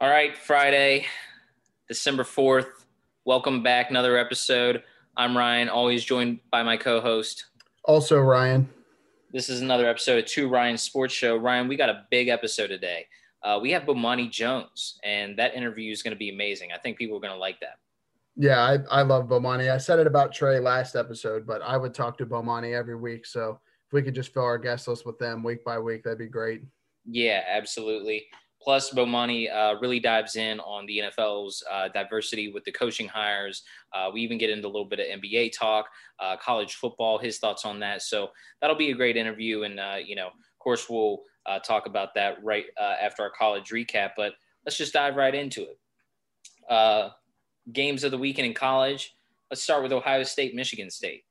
All right, Friday, December 4th. Welcome back. Another episode. I'm Ryan, always joined by my co host. Also, Ryan. This is another episode of Two Ryan Sports Show. Ryan, we got a big episode today. Uh, we have Bomani Jones, and that interview is going to be amazing. I think people are going to like that. Yeah, I, I love Bomani. I said it about Trey last episode, but I would talk to Bomani every week. So if we could just fill our guest list with them week by week, that'd be great. Yeah, absolutely. Plus, Bomani uh, really dives in on the NFL's uh, diversity with the coaching hires. Uh, we even get into a little bit of NBA talk, uh, college football, his thoughts on that. So that'll be a great interview. And, uh, you know, of course, we'll uh, talk about that right after our college recap. But let's just dive right into it. games of the weekend in college. Let's start with Ohio State, Michigan State.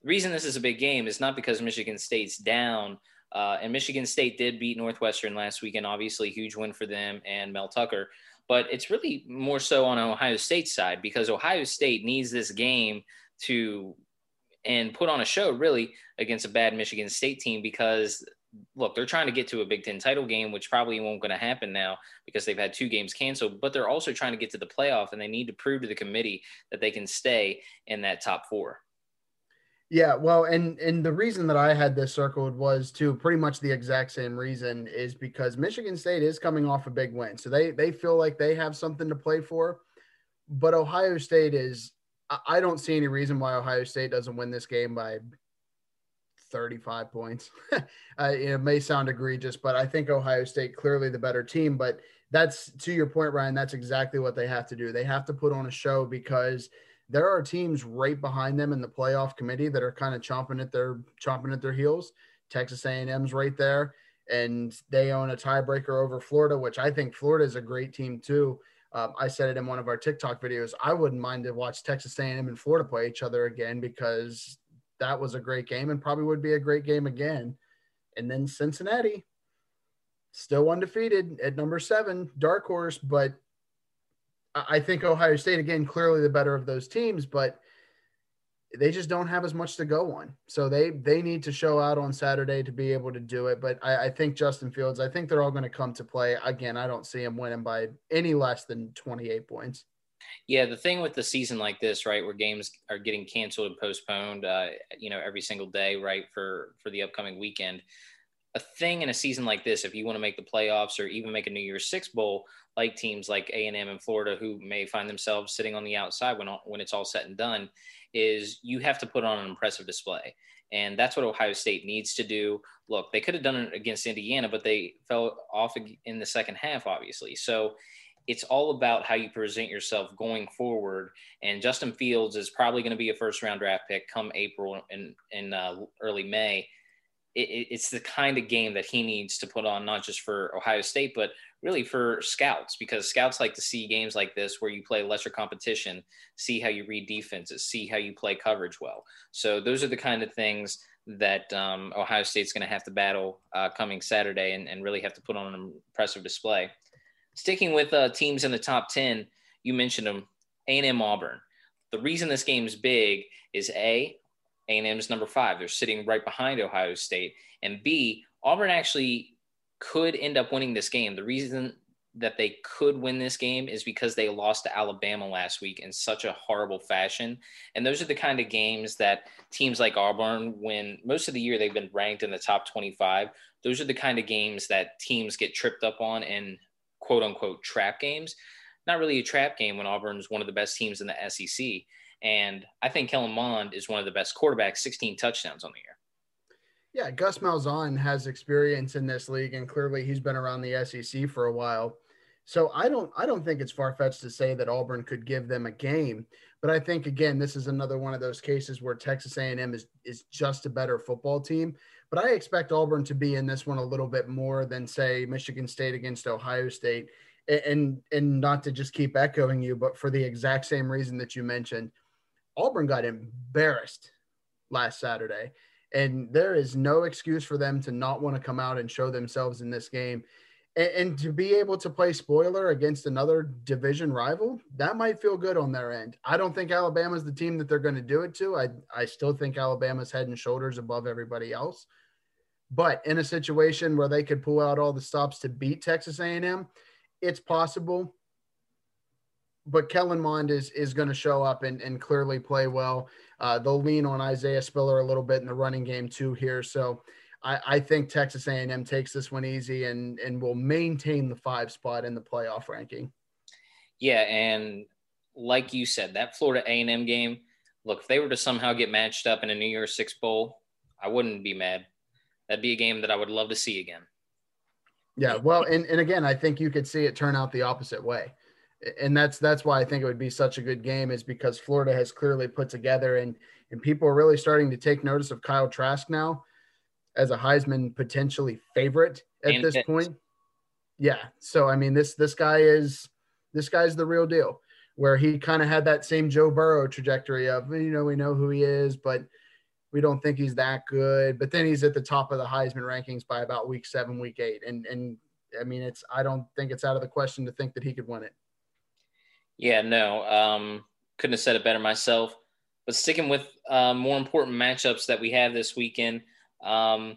The reason this is a big game is not because Michigan State's down – uh, and Michigan State did beat Northwestern last weekend. Obviously, huge win for them and Mel Tucker. But it's really more so on Ohio State's side because Ohio State needs this game to and put on a show really against a bad Michigan State team because look, they're trying to get to a Big Ten title game, which probably won't going to happen now because they've had two games canceled. But they're also trying to get to the playoff, and they need to prove to the committee that they can stay in that top four. Yeah, well, and and the reason that I had this circled was to pretty much the exact same reason is because Michigan State is coming off a big win, so they they feel like they have something to play for, but Ohio State is. I don't see any reason why Ohio State doesn't win this game by 35 points. uh, it may sound egregious, but I think Ohio State clearly the better team. But that's to your point, Ryan. That's exactly what they have to do. They have to put on a show because there are teams right behind them in the playoff committee that are kind of chomping at their chomping at their heels. Texas A&M's right there, and they own a tiebreaker over Florida, which I think Florida is a great team too. Um, I said it in one of our TikTok videos. I wouldn't mind to watch Texas A&M and Florida play each other again because that was a great game and probably would be a great game again. And then Cincinnati, still undefeated at number seven, dark horse, but I think Ohio State again clearly the better of those teams, but they just don't have as much to go on. So they they need to show out on Saturday to be able to do it. But I, I think Justin Fields, I think they're all going to come to play. Again, I don't see him winning by any less than 28 points. Yeah, the thing with the season like this, right, where games are getting canceled and postponed, uh, you know, every single day, right, for for the upcoming weekend. A thing in a season like this, if you want to make the playoffs or even make a New Year's Six bowl, like teams like A&M and Florida who may find themselves sitting on the outside when when it's all said and done is you have to put on an impressive display. And that's what Ohio State needs to do. Look, they could have done it against Indiana, but they fell off in the second half, obviously. So it's all about how you present yourself going forward. And Justin Fields is probably going to be a first round draft pick come April and in uh, early May. It, it's the kind of game that he needs to put on, not just for Ohio State, but really for scouts because scouts like to see games like this where you play lesser competition, see how you read defenses, see how you play coverage well. So those are the kind of things that um, Ohio State's going to have to battle uh, coming Saturday and, and, really have to put on an impressive display. Sticking with uh, teams in the top 10, you mentioned them, A&M Auburn. The reason this game's big is A, A&M's number five. They're sitting right behind Ohio State. And B, Auburn actually could end up winning this game. The reason that they could win this game is because they lost to Alabama last week in such a horrible fashion. And those are the kind of games that teams like Auburn, when most of the year they've been ranked in the top 25, those are the kind of games that teams get tripped up on in quote unquote trap games. Not really a trap game when Auburn is one of the best teams in the SEC. And I think Kellen Mond is one of the best quarterbacks, 16 touchdowns on the year. Yeah, Gus Malzahn has experience in this league, and clearly he's been around the SEC for a while. So I don't I don't think it's far fetched to say that Auburn could give them a game, but I think again this is another one of those cases where Texas A&M is is just a better football team. But I expect Auburn to be in this one a little bit more than say Michigan State against Ohio State, and and not to just keep echoing you, but for the exact same reason that you mentioned, Auburn got embarrassed last Saturday and there is no excuse for them to not want to come out and show themselves in this game. And, and, to be able to play spoiler against another division rival, that might feel good on their end. I don't think Alabama's the team that they're going to do it to. I, I still think Alabama's head and shoulders above everybody else. But in a situation where they could pull out all the stops to beat Texas A&M, it's possible. But Kellen Mond is is going to show up and, and clearly play well. Uh, they'll lean on Isaiah Spiller a little bit in the running game too here. So I, I think Texas A&M takes this one easy and and will maintain the five spot in the playoff ranking. Yeah, and like you said, that Florida A&M game. Look, if they were to somehow get matched up in a New Year's Six bowl, I wouldn't be mad. That'd be a game that I would love to see again. Yeah, well, and, and again, I think you could see it turn out the opposite way. And that's that's why I think it would be such a good game is because Florida has clearly put together and and people are really starting to take notice of Kyle Trask now as a Heisman potentially favorite at and this point. Yeah. So I mean this this guy is this guy's the real deal. Where he kind of had that same Joe Burrow trajectory of you know we know who he is, but we don't think he's that good. But then he's at the top of the Heisman rankings by about week seven, week eight. And and I mean, it's I don't think it's out of the question to think that he could win it. Yeah, no, um, couldn't have said it better myself. But sticking with uh, more important matchups that we have this weekend, um,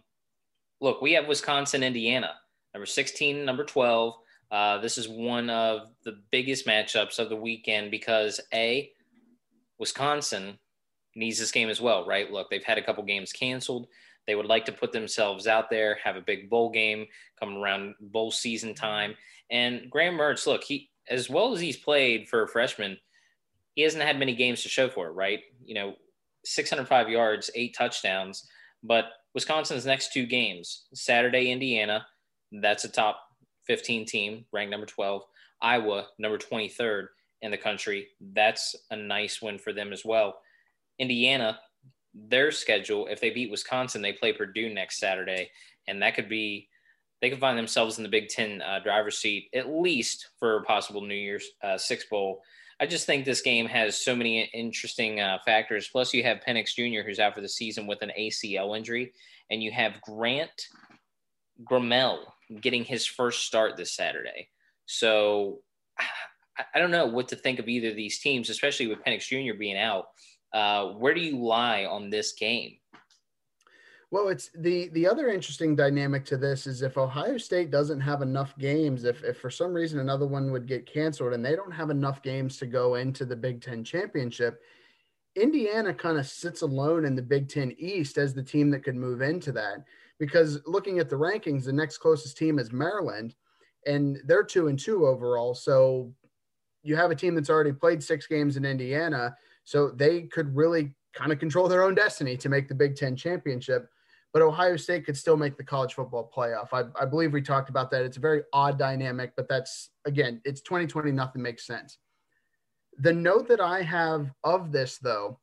look, we have Wisconsin, Indiana, number 16, number 12. Uh, this is one of the biggest matchups of the weekend because A, Wisconsin needs this game as well, right? Look, they've had a couple games canceled. They would like to put themselves out there, have a big bowl game coming around bowl season time. And Graham Mertz, look, he as well as he's played for a freshman, he hasn't had many games to show for it, right? You know, 605 yards, eight touchdowns. But Wisconsin's next two games, Saturday, Indiana, that's a top 15 team, ranked number 12. Iowa, number 23rd in the country. That's a nice win for them as well. Indiana, their schedule, if they beat Wisconsin, they play Purdue next Saturday, and that could be they could find themselves in the Big Ten uh, driver's seat at least for a possible New Year's uh, Six Bowl. I just think this game has so many interesting uh, factors. Plus, you have Penix Jr., who's out for the season with an ACL injury, and you have Grant Gremel getting his first start this Saturday. So I don't know what to think of either of these teams, especially with Penix Jr. being out. Uh, where do you lie on this game? Well, it's the the other interesting dynamic to this is if Ohio State doesn't have enough games, if if for some reason another one would get canceled and they don't have enough games to go into the Big Ten championship, Indiana kind of sits alone in the Big Ten East as the team that could move into that. Because looking at the rankings, the next closest team is Maryland, and they're two and two overall. So you have a team that's already played six games in Indiana so they could really kind of control their own destiny to make the Big Ten championship. But Ohio State could still make the college football playoff. I, I believe we talked about that. It's a very odd dynamic, but that's again, it's 2020, nothing makes sense. The note that I have of this, though,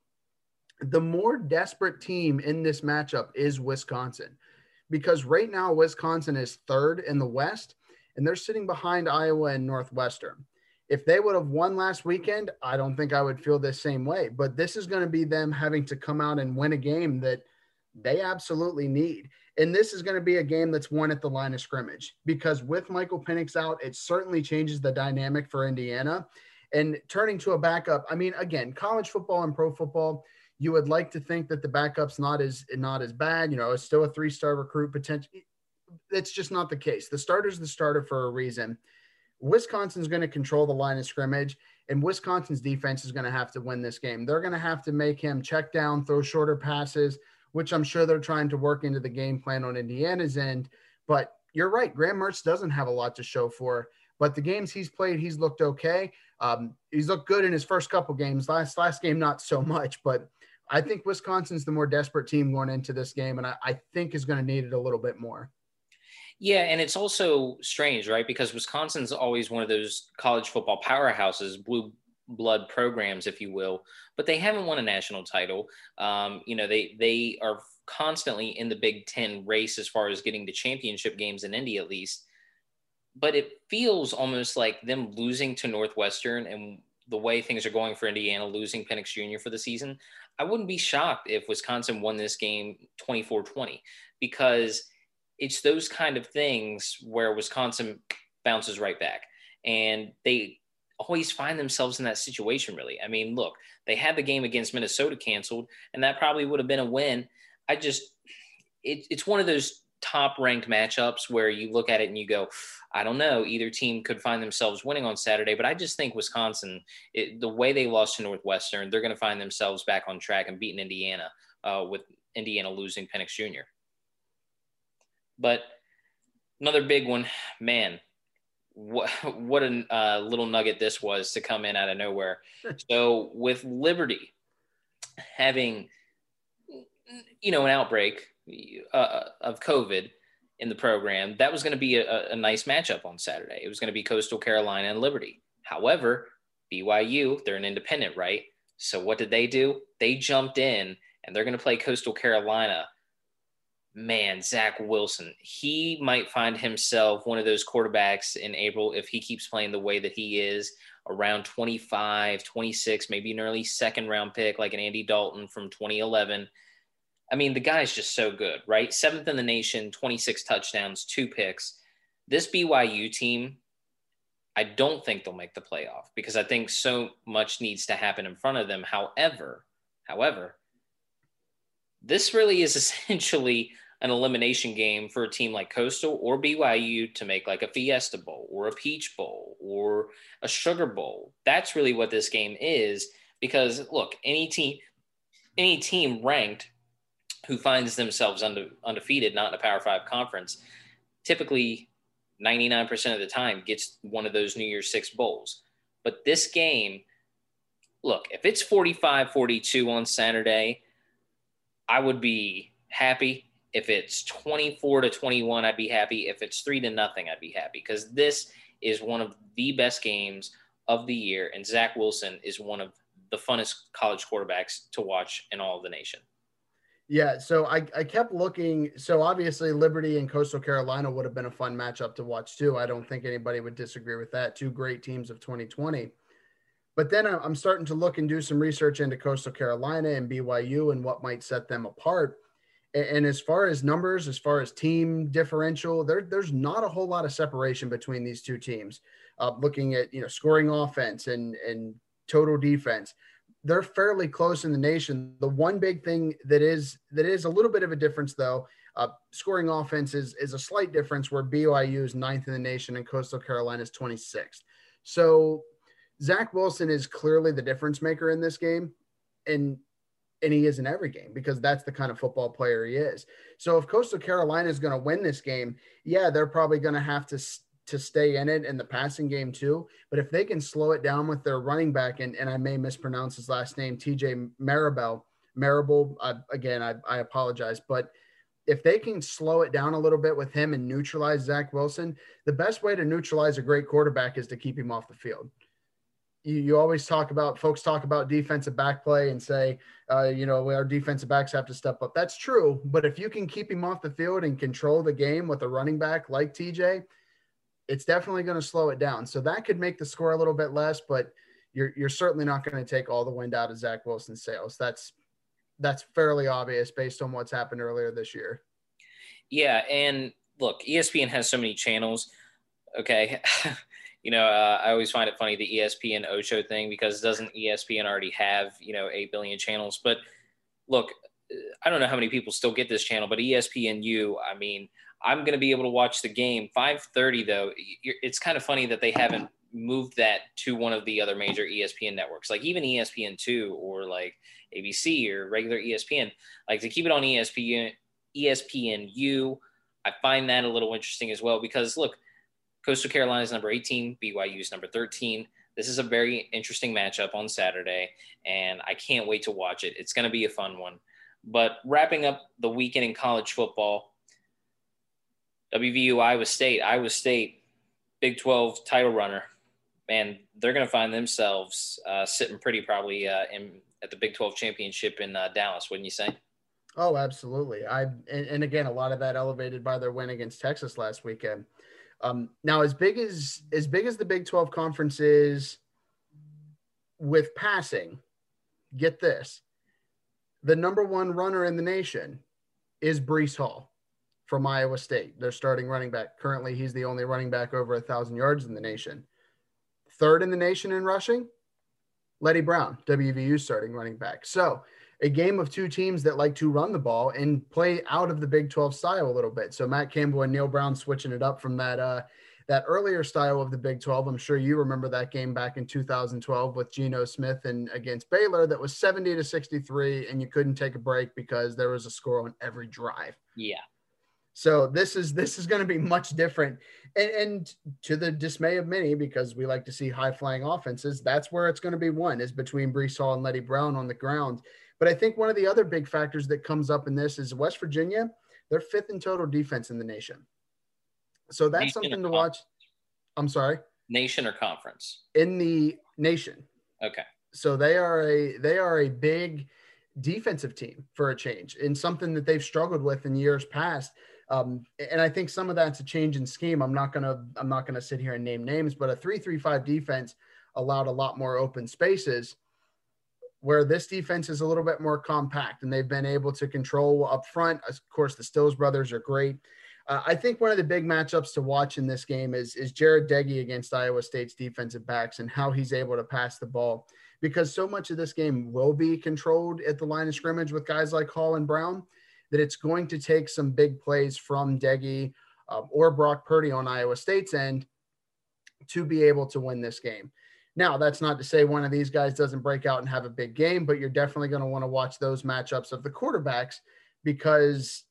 the more desperate team in this matchup is Wisconsin, because right now Wisconsin is third in the West, and they're sitting behind Iowa and Northwestern if they would have won last weekend, I don't think I would feel the same way. But this is going to be them having to come out and win a game that they absolutely need. And this is going to be a game that's won at the line of scrimmage because with Michael Penix out, it certainly changes the dynamic for Indiana. And turning to a backup, I mean, again, college football and pro football, you would like to think that the backup's not as not as bad. You know, it's still a three-star recruit potential. It's just not the case. The starter's the starter for a reason. Wisconsin's going to control the line of scrimmage, and Wisconsin's defense is going to have to win this game. They're going to have to make him check down, throw shorter passes, which I'm sure they're trying to work into the game plan on Indiana's end. But you're right, Graham Mertz doesn't have a lot to show for. But the games he's played, he's looked okay. Um, he's looked good in his first couple games. Last last game, not so much. But I think Wisconsin's the more desperate team going into this game, and I, I think is going to need it a little bit more. Yeah, and it's also strange, right? Because Wisconsin's always one of those college football powerhouses, blue blood programs, if you will, but they haven't won a national title. Um, you know, they they are constantly in the Big Ten race as far as getting to championship games in Indy, at least. But it feels almost like them losing to Northwestern and the way things are going for Indiana, losing Penix Jr. for the season. I wouldn't be shocked if Wisconsin won this game 24 20 because it's those kind of things where Wisconsin bounces right back. And they always find themselves in that situation, really. I mean, look, they had the game against Minnesota canceled, and that probably would have been a win. I just, it, it's one of those top ranked matchups where you look at it and you go, I don't know, either team could find themselves winning on Saturday, but I just think Wisconsin, it, the way they lost to Northwestern, they're going to find themselves back on track and beating Indiana uh, with Indiana losing Penix Jr. But another big one, man, what what a uh, little nugget this was to come in out of nowhere. so with Liberty having you know an outbreak uh, of COVID in the program, that was going to be a, a nice matchup on Saturday. It was going to be Coastal Carolina and Liberty. However, BYU, they're an independent, right? So what did they do? They jumped in and they're going to play Coastal Carolina man, Zach Wilson, he might find himself one of those quarterbacks in April if he keeps playing the way that he is around 25, 26, maybe an early second round pick like an Andy Dalton from 2011. I mean, the guy's just so good, right? Seventh in the nation, 26 touchdowns, two picks. This BYU team, I don't think they'll make the playoff because I think so much needs to happen in front of them. However, however, this really is essentially an elimination game for a team like Coastal or BYU to make like a Fiesta Bowl or a Peach Bowl or a Sugar Bowl. That's really what this game is because look, any team any team ranked who finds themselves unde- undefeated, not in a Power 5 conference, typically 99% of the time gets one of those New Year's 6 bowls. But this game, look, if it's 45-42 on Saturday, I would be happy if it's 24 to 21, I'd be happy. If it's three to nothing, I'd be happy because this is one of the best games of the year. And Zach Wilson is one of the funnest college quarterbacks to watch in all of the nation. Yeah, so I, I kept looking. So obviously, Liberty and Coastal Carolina would have been a fun matchup to watch too. I don't think anybody would disagree with that. Two great teams of 2020. But then I'm starting to look and do some research into Coastal Carolina and BYU and what might set them apart. And as far as numbers, as far as team differential, there, there's not a whole lot of separation between these two teams. Uh, looking at you know scoring offense and and total defense, they're fairly close in the nation. The one big thing that is that is a little bit of a difference though, uh, scoring offense is is a slight difference where BYU is ninth in the nation and Coastal Carolina is 26th. So Zach Wilson is clearly the difference maker in this game, and and he is in every game because that's the kind of football player he is. So if Coastal Carolina is going to win this game, yeah, they're probably going to have to to stay in it in the passing game too. But if they can slow it down with their running back, and, and I may mispronounce his last name, TJ Marable, Marable. uh, again, I, I apologize, but if they can slow it down a little bit with him and neutralize Zach Wilson, the best way to neutralize a great quarterback is to keep him off the field you, you always talk about folks talk about defensive back play and say, uh, you know, our defensive backs have to step up. That's true. But if you can keep him off the field and control the game with a running back like TJ, it's definitely going to slow it down. So that could make the score a little bit less, but you're, you're certainly not going to take all the wind out of Zach Wilson's sails. That's, that's fairly obvious based on what's happened earlier this year. Yeah. And look, ESPN has so many channels. Okay. you know, uh, I always find it funny the ESPN Ocho thing because doesn't ESPN already have you know eight billion channels? But look, I don't know how many people still get this channel, but ESPNU, I mean, I'm going to be able to watch the game 5:30 though. It's kind of funny that they haven't moved that to one of the other major ESPN networks, like even ESPN2 or like ABC or regular ESPN. Like to keep it on ESPN, ESPNU, I find that a little interesting as well because look Coastal Carolina is number 18, BYU is number 13. This is a very interesting matchup on Saturday, and I can't wait to watch it. It's going to be a fun one. But wrapping up the weekend in college football, WVU Iowa State, Iowa State, Big 12 title runner. Man, they're going to find themselves uh, sitting pretty probably uh, in, at the Big 12 championship in uh, Dallas, wouldn't you say? Oh, absolutely. I and, and, again, a lot of that elevated by their win against Texas last weekend. Um, now, as big as as big as the Big Twelve conference is with passing, get this: the number one runner in the nation is Breece Hall from Iowa State. They're starting running back. Currently, he's the only running back over a thousand yards in the nation. Third in the nation in rushing, Leddie Brown, WVU starting running back. So a game of two teams that like to run the ball and play out of the Big 12 style a little bit. So Matt Campbell and Neal Brown switching it up from that uh, that earlier style of the Big 12. I'm sure you remember that game back in 2012 with Geno Smith and against Baylor that was 70 to 63, and you couldn't take a break because there was a score on every drive. Yeah. So this is this is going to be much different, and, and, to the dismay of many, because we like to see high flying offenses. That's where it's going to be won is between Breece Hall and Leddie Brown on the ground. But I think one of the other big factors that comes up in this is West Virginia. They're fifth in total defense in the nation. So that's nation something to watch. I'm sorry. Nation or conference? In the nation. Okay. So they are a they are a big defensive team for a change in something that they've struggled with in years past. Um, and I think some of that's a change in scheme. I'm not gonna I'm not gonna sit here and name names, but a three-three-five defense allowed a lot more open spaces. Where this defense is a little bit more compact, and they've been able to control up front. Of course, the Stills brothers are great. Uh, I think one of the big matchups to watch in this game is is Jarret Doege against Iowa State's defensive backs and how he's able to pass the ball because so much of this game will be controlled at the line of scrimmage with guys like Hall and Brown that it's going to take some big plays from Doege uh, or Brock Purdy on Iowa State's end to be able to win this game. Now, that's not to say one of these guys doesn't break out and have a big game, but you're definitely going to want to watch those matchups of the quarterbacks because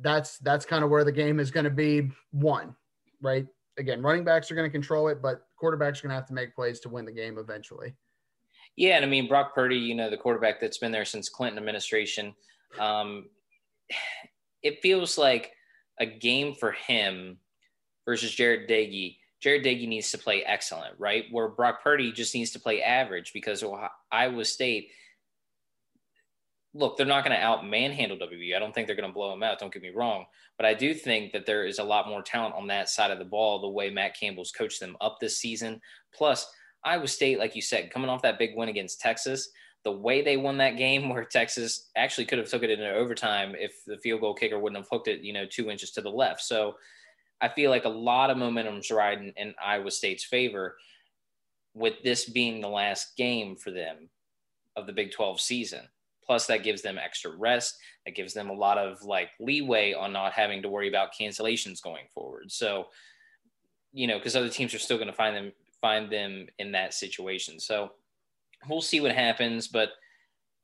that's that's kind of where the game is going to be won, right? Again, running backs are going to control it, but quarterbacks are going to have to make plays to win the game eventually. Yeah, and I mean Brock Purdy, you know, the quarterback that's been there since Clinton administration. Um, it feels like a game for him versus Jarret Doege. Jarret Doege needs to play excellent, right? Where Brock Purdy just needs to play average because Iowa State look, they're not going to out manhandle. I don't think they're going to blow them out. Don't get me wrong, but I do think that there is a lot more talent on that side of the ball. The way Matt Campbell's coached them up this season, plus Iowa State, like you said, coming off that big win against Texas, the way they won that game, where Texas actually could have took it into overtime if the field goal kicker wouldn't have hooked it, you know, two inches to the left. So I feel like a lot of momentum's riding in Iowa State's favor, with this being the last game for them of the Big 12 season. Plus, that gives them extra rest. That gives them a lot of like leeway on not having to worry about cancellations going forward. So, you know, because other teams are still going to find them find them in that situation. So, we'll see what happens. But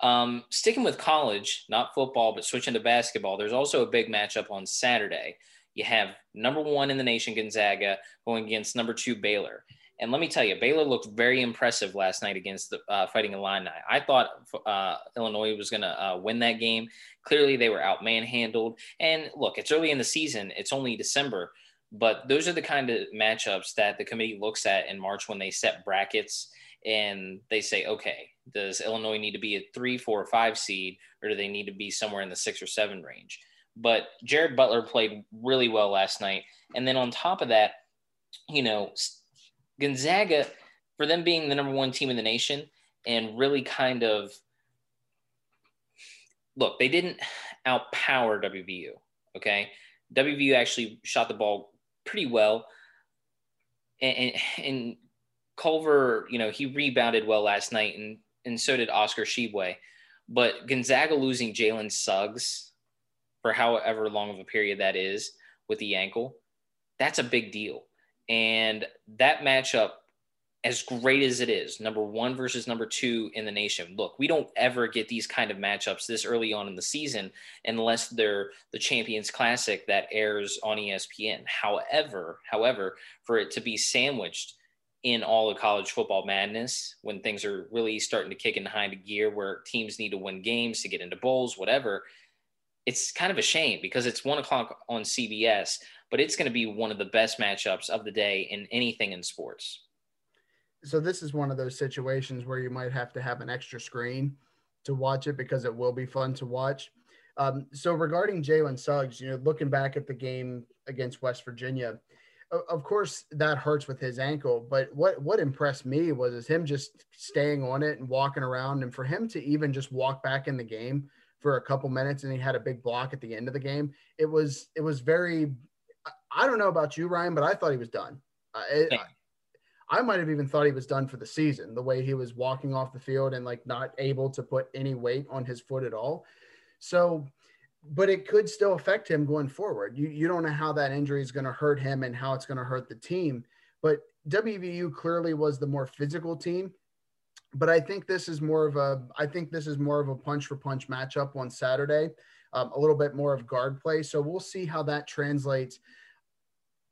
um, sticking with college, not football, but switching to basketball, there's also a big matchup on Saturday. You have number one in the nation, Gonzaga, going against number two, Baylor. And let me tell you, Baylor looked very impressive last night against the uh, Fighting Illini. I thought uh, Illinois was going to uh, win that game. Clearly, they were out manhandled. And look, it's early in the season; it's only December, but those are the kind of matchups that the committee looks at in March when they set brackets and they say, okay, does Illinois need to be a three, four, five seed, or do they need to be somewhere in the six or seven range? But Jared Butler played really well last night, and then on top of that, you know Gonzaga, for them being the number one team in the nation and really kind of look, they didn't outpower WVU. Okay. WVU actually shot the ball pretty well. And, and, and Culver, you know, he rebounded well last night, and, and so did Oscar Tshiebwe. But Gonzaga losing Jalen Suggs for however long of a period that is with the ankle, that's a big deal. And that matchup, as great as it is, number one versus number two in the nation. Look, we don't ever get these kind of matchups this early on in the season unless they're the Champions Classic that airs on ESPN. However, however, for it to be sandwiched in all of college football madness when things are really starting to kick into a gear where teams need to win games to get into bowls, whatever. It's kind of a shame because it's one o'clock on CBS but it's going to be one of the best matchups of the day in anything in sports. So this is one of those situations where you might have to have an extra screen to watch it because it will be fun to watch. Um, so regarding Jalen Suggs, you know, looking back at the game against West Virginia, of course that hurts with his ankle. But what what impressed me was is him just staying on it and walking around, and for him to even just walk back in the game for a couple minutes, and he had a big block at the end of the game. It was it was very I don't know about you, Ryan, but I thought he was done. I, I might have even thought he was done for the season, the way he was walking off the field and like not able to put any weight on his foot at all. So, but it could still affect him going forward. You you don't know how that injury is going to hurt him and how it's going to hurt the team. But WVU clearly was the more physical team. But I think this is more of a I think this is more of a punch for punch matchup on Saturday. Um, a little bit more of guard play. So we'll see how that translates.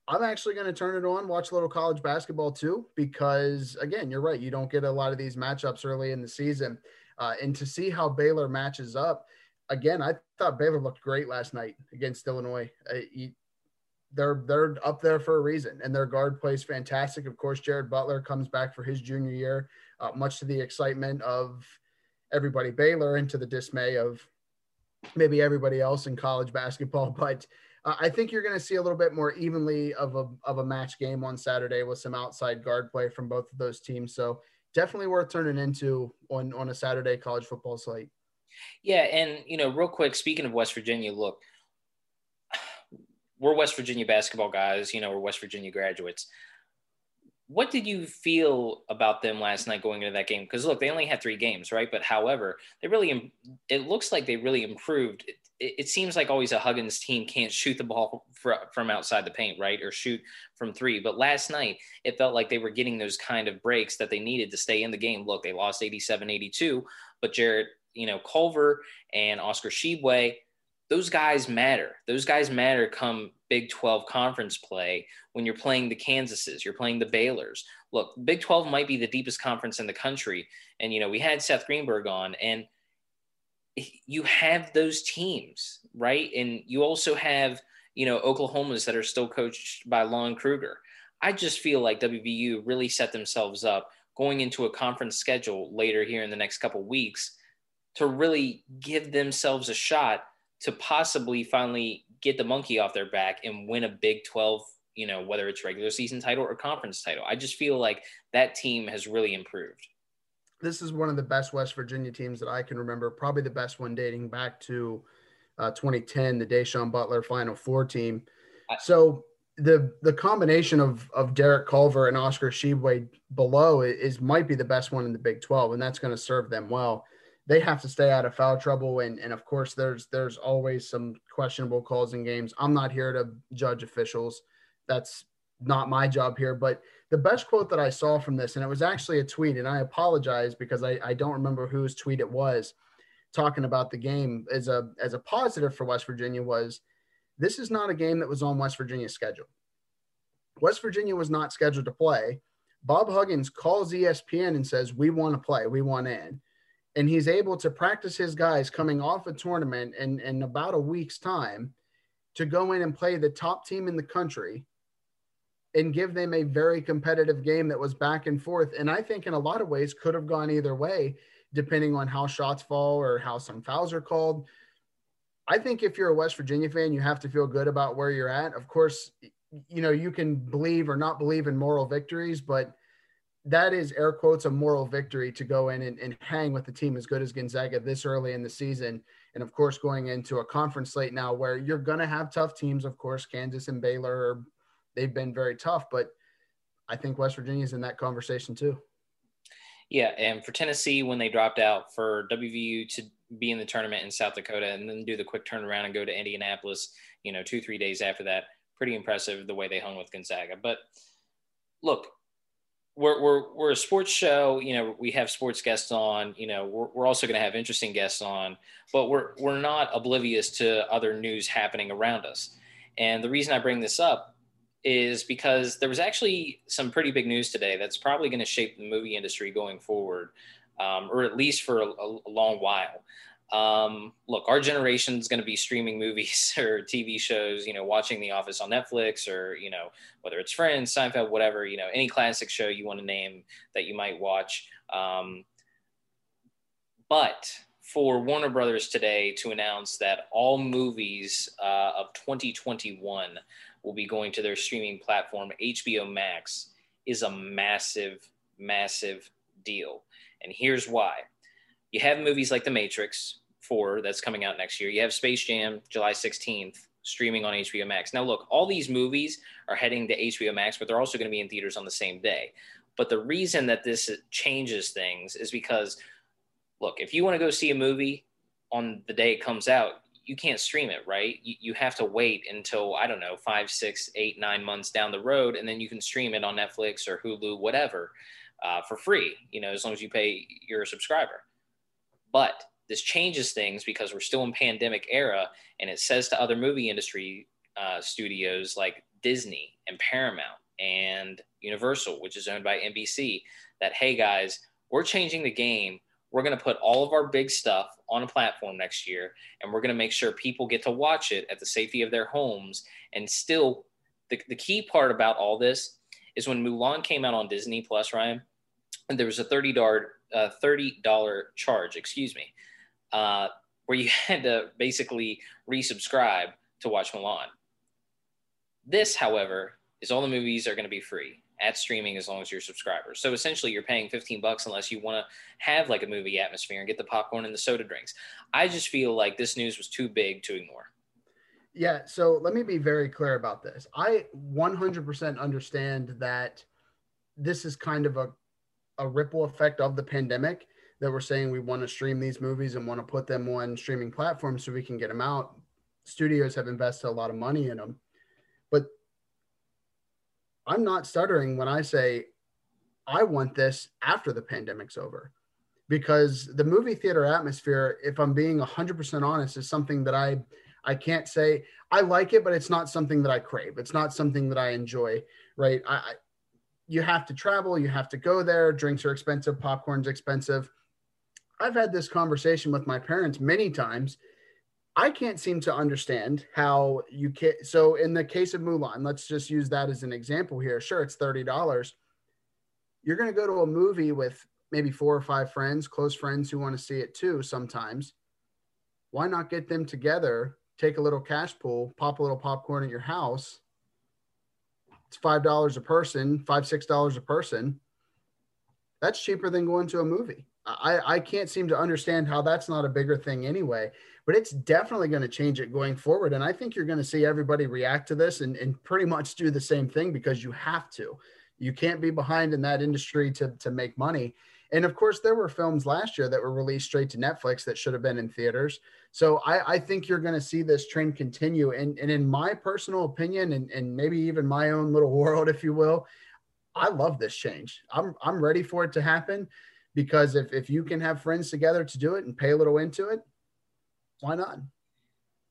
I'm actually going to turn it on, watch a little college basketball too, because again, you're right. You don't get a lot of these matchups early in the season. Uh, and to see how Baylor matches up, again, I thought Baylor looked great last night against Illinois. Uh, he, they're they're up there for a reason, and their guard plays fantastic. Of course, Jared Butler comes back for his junior year, uh, much to the excitement of everybody Baylor and to the dismay of maybe everybody else in college basketball. But uh, I think you're going to see a little bit more evenly of a of a match game on Saturday with some outside guard play from both of those teams. So definitely worth turning into on on a Saturday college football slate. Yeah, and you know, real quick, speaking of West Virginia, look, we're West Virginia basketball guys. You know, we're West Virginia graduates. What did you feel about them last night going into that game? Because look, they only had three games, right? But however, they really it looks like they really improved it, it, seems like always a Huggins team can't shoot the ball from outside the paint, right? Or shoot from three. But last night, it felt like they were getting those kind of breaks that they needed to stay in the game. Look, they lost 87 82, but Jared, you know, Culver and Oscar Tshiebwe, those guys matter. Those guys matter come Big 12 conference play when you're playing the Kansases, you're playing the Baylors. Look, Big 12 might be the deepest conference in the country. And, you know, we had Seth Greenberg on, and you have those teams, right? And you also have, you know, Oklahoma's that are still coached by Lon Kruger. I just feel like WVU really set themselves up going into a conference schedule later here in the next couple weeks to really give themselves a shot to possibly finally get the monkey off their back and win a Big 12, you know, whether it's regular season title or conference title. I just feel like that team has really improved this is one of the best West Virginia teams that I can remember. Probably the best one dating back to uh, 2010, the Da'Sean Butler Final Four team. So the the combination of of Derek Culver and Oscar Tshiebwe below is might be the best one in the Big 12, and that's going to serve them well. They have to stay out of foul trouble, and and of course there's there's always some questionable calls in games. I'm not here to judge officials. That's not my job here, but the best quote that I saw from this, and it was actually a tweet, and I apologize because I, I don't remember whose tweet it was talking about the game as a as a positive for West Virginia was this is not a game that was on West Virginia's schedule. West Virginia was not scheduled to play. Bob Huggins calls ESPN and says, We want to play, we want in. And he's able to practice his guys coming off a tournament in, in about a week's time to go in and play the top team in the country and give them a very competitive game that was back and forth. And I think in a lot of ways could have gone either way, depending on how shots fall or how some fouls are called. I think if you're a West Virginia fan, you have to feel good about where you're at. Of course, you know, you can believe or not believe in moral victories, but that is air quotes a moral victory to go in and, and hang with a team as good as Gonzaga this early in the season. And of course, going into a conference slate now where you're going to have tough teams, of course, Kansas and Baylor they've been very tough, but I think West Virginia's in that conversation too. Yeah, and for Tennessee, when they dropped out for WVU to be in the tournament in South Dakota and then do the quick turnaround and go to Indianapolis, you know, two, three days after that, pretty impressive the way they hung with Gonzaga. But look, we're, we're, we're a sports show, you know, we have sports guests on, you know, we're, we're also going to have interesting guests on, but we're, we're not oblivious to other news happening around us. And the reason I bring this up is because there was actually some pretty big news today that's probably going to shape the movie industry going forward, um, or at least for a, a long while. Um, look, our generation is going to be streaming movies or TV shows, you know, watching The Office on Netflix or, you know, whether it's Friends, Seinfeld, whatever, you know, any classic show you want to name that you might watch. Um, but for Warner Brothers today to announce that all movies uh, of 2021 will be going to their streaming platform, HBO Max, is a massive, massive deal. And here's why you have movies like The Matrix 4 that's coming out next year, you have Space Jam July 16th streaming on HBO Max. Now, look, all these movies are heading to HBO Max, but they're also going to be in theaters on the same day. But the reason that this changes things is because, look, if you want to go see a movie on the day it comes out, you can't stream it, right? You, you have to wait until, I don't know, five, six, eight, nine months down the road, and then you can stream it on Netflix or Hulu, whatever, uh, for free, you know, as long as you pay your subscriber. But this changes things because we're still in pandemic era, and it says to other movie industry uh, studios like Disney and Paramount and Universal, which is owned by NBC, that hey guys, we're changing the game. We're going to put all of our big stuff on a platform next year, and we're going to make sure people get to watch it at the safety of their homes. And still, the, the key part about all this is when Mulan came out on Disney Plus, Ryan, and there was a thirty dollar thirty dollar charge, excuse me, uh, where you had to basically resubscribe to watch Mulan. This, however, is all the movies are going to be free at streaming as long as you're subscribers. So essentially, you're paying 15 bucks unless you want to have like a movie atmosphere and get the popcorn and the soda drinks. I just feel like this news was too big to ignore. Yeah. So let me be very clear about this. I 100% understand that this is kind of a, a ripple effect of the pandemic that we're saying we want to stream these movies and want to put them on streaming platforms so we can get them out. Studios have invested a lot of money in them. But I'm not stuttering when I say I want this after the pandemic's over because the movie theater atmosphere, if I'm being 100% honest, is something that I I can't say I like it, but it's not something that I crave. It's not something that I enjoy, right? I, you have to travel, you have to go there. Drinks are expensive, popcorn's expensive. I've had this conversation with my parents many times I can't seem to understand how you can. So, in the case of Mulan, let's just use that as an example here. Sure, it's $30. You're going to go to a movie with maybe four or five friends, close friends who want to see it too sometimes. Why not get them together, take a little cash pool, pop a little popcorn at your house? It's $5 a person, five, $6 a person. That's cheaper than going to a movie. I, I can't seem to understand how that's not a bigger thing anyway but it's definitely going to change it going forward. And I think you're going to see everybody react to this and, and pretty much do the same thing because you have to. You can't be behind in that industry to, to make money. And of course, there were films last year that were released straight to Netflix that should have been in theaters. So I, I think you're going to see this trend continue. And, and in my personal opinion, and, and maybe even my own little world, if you will, I love this change. I'm, I'm ready for it to happen because if, if you can have friends together to do it and pay a little into it, why not?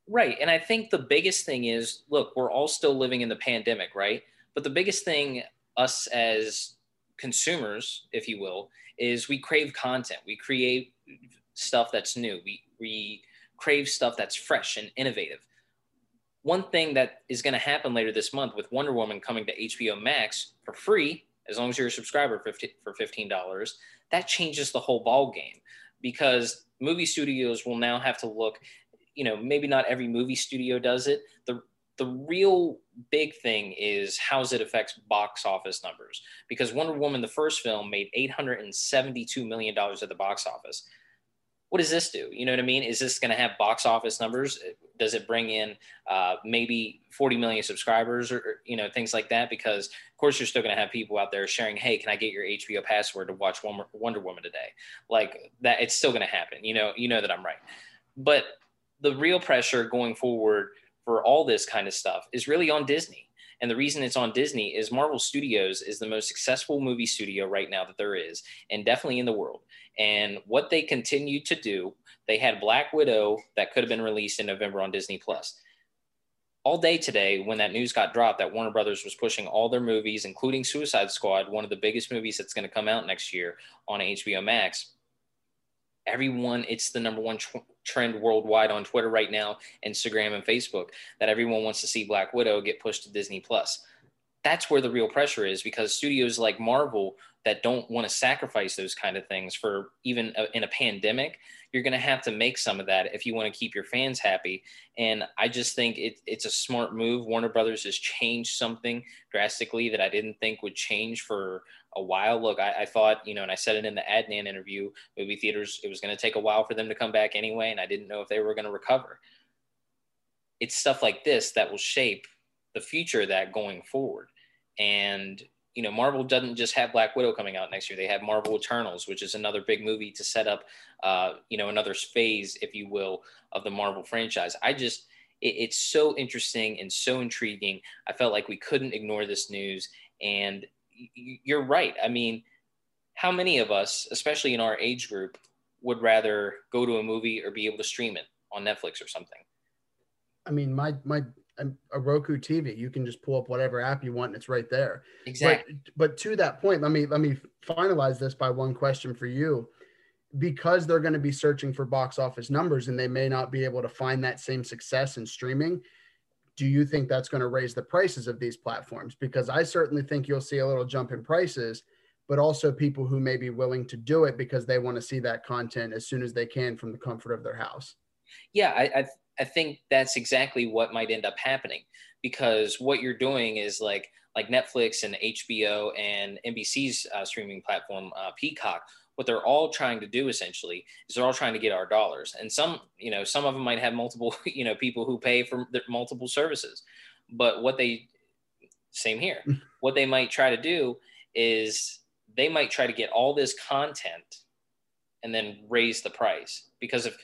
Right. And I think the biggest thing is look, we're all still living in the pandemic, right? But the biggest thing, us as consumers, if you will, is we crave content. We create stuff that's new. We, we crave stuff that's fresh and innovative. One thing that is going to happen later this month with Wonder Woman coming to HBO Max for free, as long as you're a subscriber for $15, that changes the whole ball game because movie studios will now have to look you know maybe not every movie studio does it the the real big thing is how it affects box office numbers? Because wonder woman the first film made 872 million dollars at the box office. What does this do? You know what i mean? Is this going to have box office numbers? Does it bring in uh, maybe 40 million subscribers or, you know things like that? Because of course you're still going to have people out there sharing hey can i get your hbo password to watch wonder woman today? Like that it's still going to happen. You know you know that i'm right. But the real pressure going forward for all this kind of stuff is really on disney and the reason it's on Disney is Marvel Studios is the most successful movie studio right now that there is, and definitely in the world. And what they continue to do they had Black Widow that could have been released in November on Disney Plus. All day today, when that news got dropped that Warner Brothers was pushing all their movies, including Suicide Squad, one of the biggest movies that's going to come out next year on HBO Max, everyone, it's the number one tr- trend worldwide on Twitter right now, Instagram, and Facebook that everyone wants to see Black Widow get pushed to Disney Plus. That's where the real pressure is because studios like Marvel that don't want to sacrifice those kind of things for even a, in a pandemic, you're going to have to make some of that if you want to keep your fans happy. And I just think it, it's a smart move. Warner Brothers has changed something drastically that I didn't think would change for a while. Look, I, I thought, you know, and I said it in the Adnan interview, movie theaters, it was going to take a while for them to come back anyway, and I didn't know if they were going to recover. It's stuff like this that will shape the future of that going forward. And you know, Marvel doesn't just have Black Widow coming out next year. They have Marvel Eternals, which is another big movie to set up, uh, you know, another phase, if you will, of the Marvel franchise. I just, it, it's so interesting and so intriguing. I felt like we couldn't ignore this news. And you're right. I mean, how many of us, especially in our age group, would rather go to a movie or be able to stream it on Netflix or something? I mean, my my a Roku TV. You can just pull up whatever app you want, and it's right there. Exactly. But, but to that point, let me let me finalize this by one question for you, because they're going to be searching for box office numbers, and they may not be able to find that same success in streaming. Do you think that's going to raise the prices of these platforms? Because I certainly think you'll see a little jump in prices, but also people who may be willing to do it because they want to see that content as soon as they can from the comfort of their house. Yeah, I, I I think that's exactly what might end up happening because what you're doing is like like Netflix and HBO and NBC's uh, streaming platform uh, Peacock. What they're all trying to do essentially is they're all trying to get our dollars, and some you know some of them might have multiple you know people who pay for multiple services, but what they same here. what they might try to do is they might try to get all this content and then raise the price because if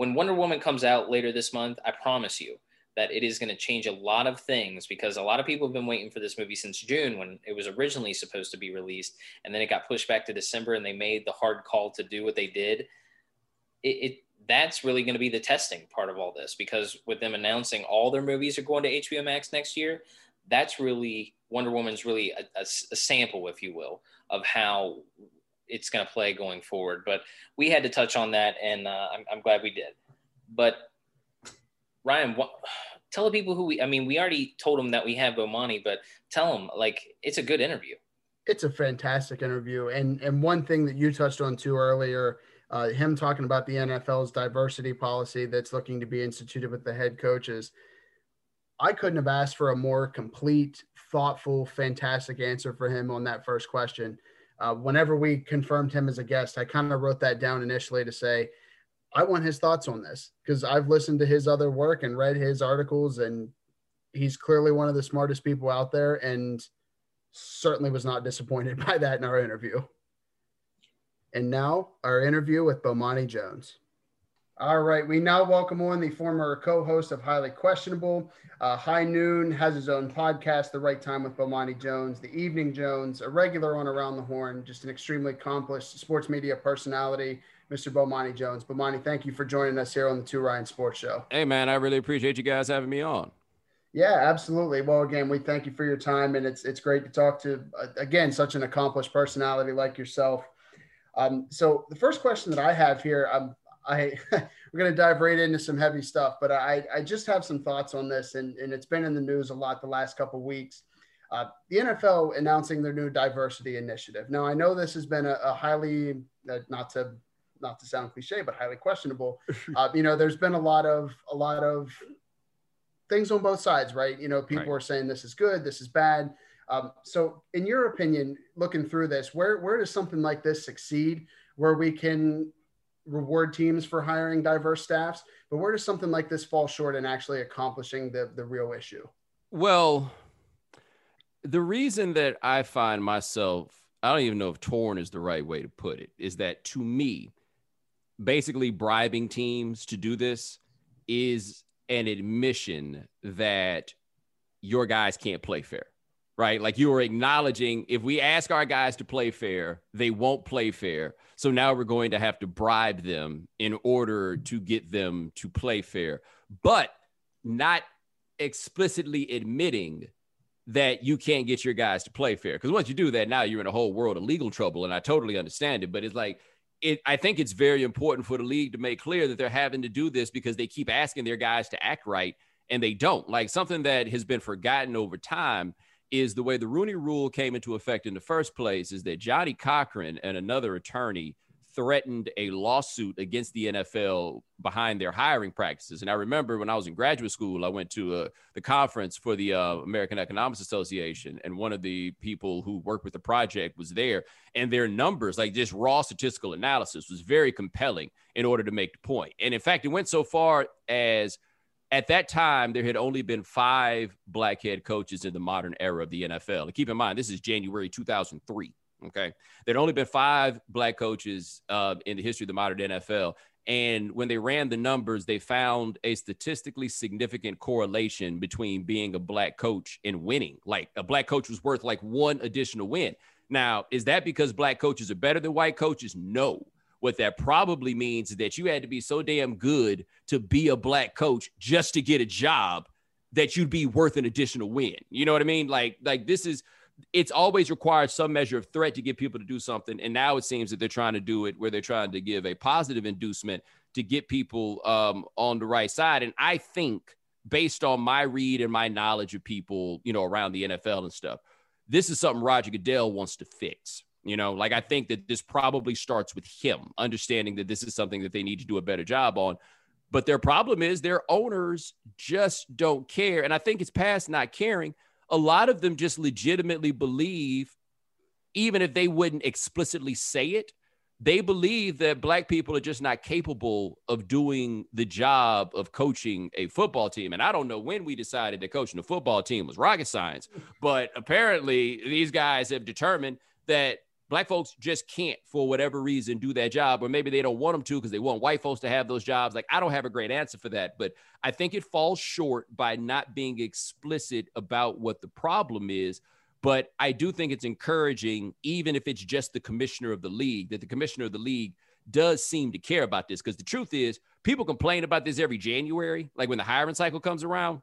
when Wonder Woman comes out later this month, I promise you that it is going to change a lot of things because a lot of people have been waiting for this movie since June when it was originally supposed to be released, and then it got pushed back to December, and they made the hard call to do what they did. It, it that's really going to be the testing part of all this because with them announcing all their movies are going to HBO Max next year, that's really Wonder Woman's really a, a, a sample, if you will, of how it's going to play going forward. But we had to touch on that, and uh, I'm, I'm, glad we did. But Ryan, what, tell the people who we. I mean, we already told them that we have Bomani, but tell them like it's a good interview. It's a fantastic interview, and and one thing that you touched on too earlier. Uh, him talking about the NFL's diversity policy that's looking to be instituted with the head coaches. I couldn't have asked for a more complete, thoughtful, fantastic answer for him on that first question uh, whenever we confirmed him as a guest, I kind of wrote that down initially to say, I want his thoughts on this because I've listened to his other work and read his articles, and he's clearly one of the smartest people out there, and certainly was not disappointed by that in our interview. And now, our interview with Bomani Jones. All right, we now welcome on the former co-host of Highly Questionable. Uh, High Noon has his own podcast, The Right Time with Bomani Jones, The Evening Jones, a regular on Around the Horn, just an extremely accomplished sports media personality, Mr. Bomani Jones. Bomani, thank you for joining us here on the Two Ryan Sports Show. Hey, man, I really appreciate you guys having me on. Yeah, absolutely. Well, again, we thank you for your time, and it's it's great to talk to uh, again such an accomplished personality like yourself. Um, so the first question that I have here, um, I we're going to dive right into some heavy stuff, but I, I just have some thoughts on this, and, and it's been in the news a lot the last couple weeks. Uh, the NFL announcing their new diversity initiative. Now, I know this has been a, a highly, uh, not to not to sound cliche, but highly questionable. Uh, you know, there's been a lot of a lot of things on both sides, right? You know, people right. are saying this is good, this is bad. Um, so, in your opinion, looking through this, where where does something like this succeed, where we can reward teams for hiring diverse staffs, but where does something like this fall short in actually accomplishing the, the real issue? Well, the reason that I find myself, I don't even know if torn is the right way to put it, is that to me, basically bribing teams to do this is an admission that your guys can't play fair right? Like you are acknowledging if we ask our guys to play fair, they won't play fair. So now we're going to have to bribe them in order to get them to play fair, but not explicitly admitting that you can't get your guys to play fair. Because once you do that, now you're in a whole world of legal trouble. And I totally understand it. But it's like, it, I think it's very important for the league to make clear that they're having to do this because they keep asking their guys to act right and they don't. Like something that has been forgotten over time is the way the Rooney Rule came into effect in the first place is that Johnnie Cochran and another attorney threatened a lawsuit against the NFL behind their hiring practices. And I remember when I was in graduate school, I went to uh, the conference for the uh, American Economics Association, and one of the people who worked with the project was there. And their numbers, like just raw statistical analysis, was very compelling in order to make the point. And in fact, it went so far as at that time, there had only been five black head coaches in the modern era of the NFL. And keep in mind, this is January 2003. Okay. There'd only been five black coaches uh, in the history of the modern NFL. And when they ran the numbers, they found a statistically significant correlation between being a black coach and winning. Like a black coach was worth like one additional win. Now, is that because black coaches are better than white coaches? No. What that probably means is that you had to be so damn good to be a black coach just to get a job that you'd be worth an additional win. You know what I mean? Like, like this is it's always required some measure of threat to get people to do something. And now it seems that they're trying to do it where they're trying to give a positive inducement to get people um, on the right side. And I think, based on my read and my knowledge of people, you know, around the NFL and stuff, this is something Roger Goodell wants to fix. You know, like I think that this probably starts with him understanding that this is something that they need to do a better job on. But their problem is their owners just don't care. And I think it's past not caring. A lot of them just legitimately believe, even if they wouldn't explicitly say it, they believe that black people are just not capable of doing the job of coaching a football team. And I don't know when we decided that coaching a football team was rocket science, but apparently these guys have determined that black folks just can't for whatever reason do that job or maybe they don't want them to because they want white folks to have those jobs. Like i don't have a great answer for that but i think it falls short by not being explicit about what the problem is. But i do think it's encouraging even if it's just the commissioner of the league that the commissioner of the league does seem to care about this. Because the truth is people complain about this every january like when the hiring cycle comes around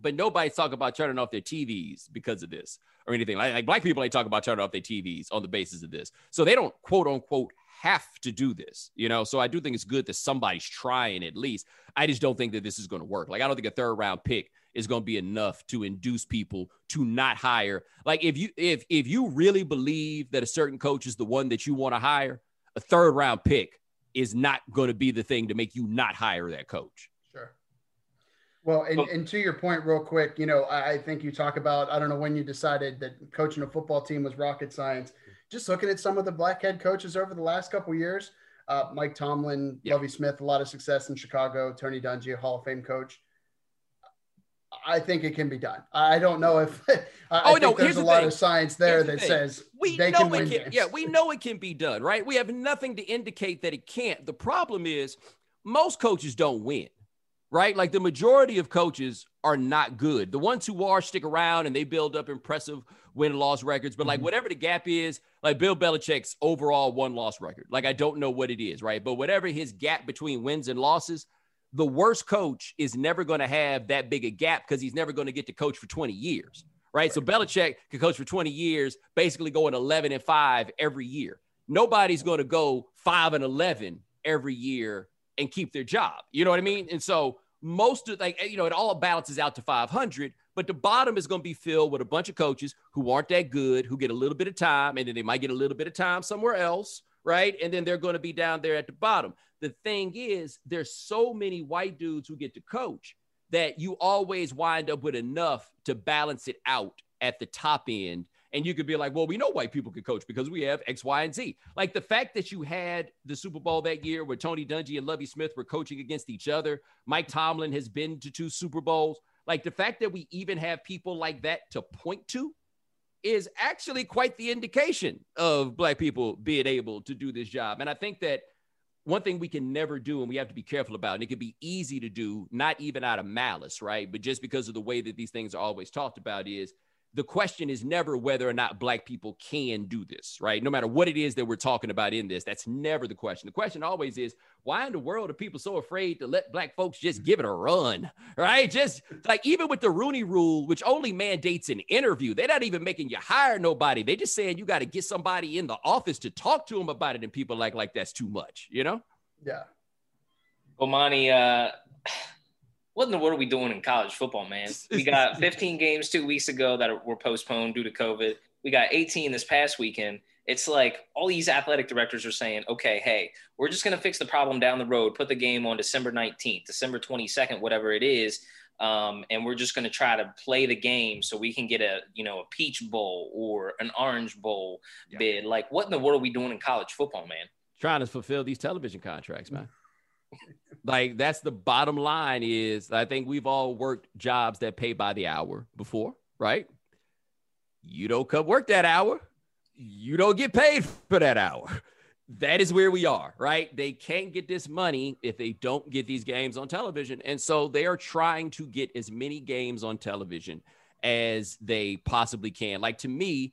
but nobody's talking about turning off their TVs because of this or anything. Like, like black people ain't talking about turning off their TVs on the basis of this. So they don't quote unquote have to do this, you know. So I do think it's good that somebody's trying at least. I just don't think that this is going to work. Like I don't think a third round pick is going to be enough to induce people to not hire. Like if you if if you really believe that a certain coach is the one that you want to hire, a third round pick is not going to be the thing to make you not hire that coach. Well, and, and to your point, real quick, you know, I, think you talk about, I don't know when you decided that coaching a football team was rocket science. Just looking at some of the black head coaches over the last couple years, uh, Mike Tomlin, Lovie Smith, a lot of success in Chicago, Tony Dungy, a Hall of Fame coach. I think it can be done. I don't know if I, oh, no, there's a the lot thing. of science there that says we know can it can. Yeah, we know it can be done, right? We have nothing to indicate that it can't. The problem is most coaches don't win right? Like the majority of coaches are not good. The ones who are stick around and they build up impressive win loss records. But like mm-hmm. whatever the gap is, like Bill Belichick's overall one loss record, like I don't know what it is, right? But whatever his gap between wins and losses, the worst coach is never going to have that big a gap because he's never going to get to coach for 20 years. Right? right. So Belichick can coach for 20 years, basically going 11 and 5 every year. Nobody's going to go 5 and 11 every year and keep their job. You know what I mean? And so most of like you know it all balances out to 500 but the bottom is going to be filled with a bunch of coaches who aren't that good who get a little bit of time and then they might get a little bit of time somewhere else right? And then they're going to be down there at the bottom. The thing is there's so many white dudes who get to coach that you always wind up with enough to balance it out at the top end and you could be like, well, we know white people can coach because we have X, Y, and Z. Like the fact that you had the Super Bowl that year where Tony Dungy and Lovie Smith were coaching against each other. Mike Tomlin has been to two Super Bowls. Like the fact that we even have people like that to point to is actually quite the indication of black people being able to do this job. And I think that one thing we can never do and we have to be careful about, and it could be easy to do, not even out of malice, right? But just because of the way that these things are always talked about, is the question is never whether or not black people can do this, right? No matter what it is that we're talking about in this, that's never the question. The question always is, why in the world are people so afraid to let black folks just give it a run, right? Just like even with the Rooney rule, which only mandates an interview, they're not even making you hire nobody. They're just saying you got to get somebody in the office to talk to them about it. And people like, like that's too much, you know? Yeah. Bomani, uh, what in the world are we doing in college football, man? We got 15 games two weeks ago that were postponed due to COVID. We got 18 this past weekend. It's like all these athletic directors are saying, okay, hey, we're just going to fix the problem down the road, put the game on December 19th, December 22nd, whatever it is. Um, and we're just going to try to play the game so we can get a you know a peach bowl or an orange bowl yeah. bid like what in the world are we doing in college football man trying to fulfill these television contracts man Like that's the bottom line is I think we've all worked jobs that pay by the hour before, right? You don't come work that hour, you don't get paid for that hour. That is where we are, right? They can't get this money if they don't get these games on television. And so they are trying to get as many games on television as they possibly can. Like to me,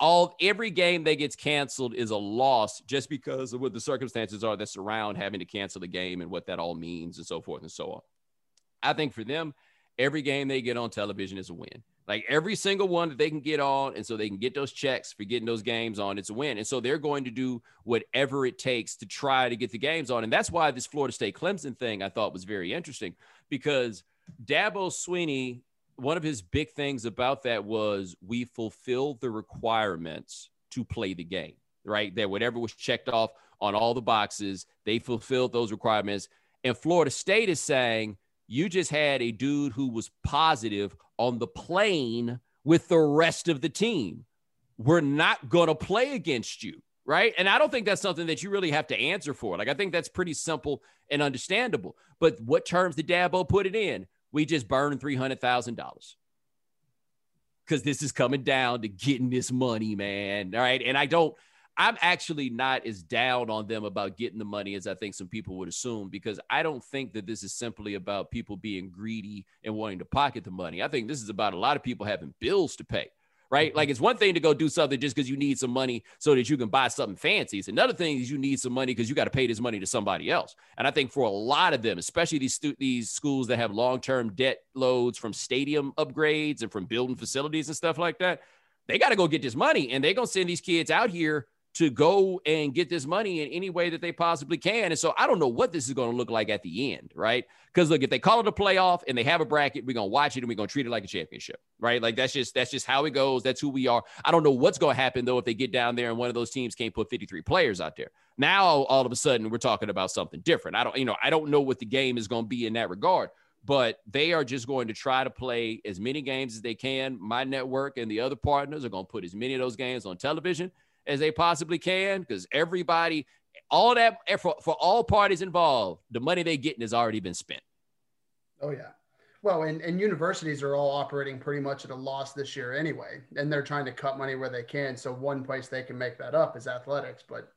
all every game that gets canceled is a loss just because of what the circumstances are that surround having to cancel the game and what that all means and so forth and so on. I think for them, every game they get on television is a win. Like every single one that they can get on, and so they can get those checks for getting those games on, it's a win. And so they're going to do whatever it takes to try to get the games on. And that's why this Florida State Clemson thing I thought was very interesting because Dabo Swinney one of his big things about that was we fulfilled the requirements to play the game, right? That whatever was checked off on all the boxes, they fulfilled those requirements. And Florida State is saying, you just had a dude who was positive on the plane with the rest of the team. We're not going to play against you. Right. And I don't think that's something that you really have to answer for. Like, I think that's pretty simple and understandable. But what terms did Dabo put it in? We just burned $300,000 because this is coming down to getting this money, man. All right. And I don't, I'm actually not as down on them about getting the money as I think some people would assume because I don't think that this is simply about people being greedy and wanting to pocket the money. I think this is about a lot of people having bills to pay right? Mm-hmm. Like it's one thing to go do something just because you need some money so that you can buy something fancy. It's another thing is you need some money because you got to pay this money to somebody else. And I think for a lot of them, especially these stu- these schools that have long term debt loads from stadium upgrades and from building facilities and stuff like that, they got to go get this money, and they're gonna send these kids out here to go and get this money in any way that they possibly can. And so I don't know what this is going to look like at the end, right? Because look, if they call it a playoff and they have a bracket, we're gonna watch it and we're gonna treat it like a championship, right? Like that's just that's just how it goes. That's who we are. I don't know what's gonna happen though if they get down there and one of those teams can't put 53 players out there. Now all of a sudden we're talking about something different. I don't, you know, I don't know what the game is gonna be in that regard but they are just going to try to play as many games as they can. My network and the other partners are going to put as many of those games on television as they possibly can because everybody, all that eh, for, for all parties involved, the money they're getting has already been spent. Oh yeah. Well, and, and universities are all operating pretty much at a loss this year anyway, and they're trying to cut money where they can. So one place they can make that up is athletics, but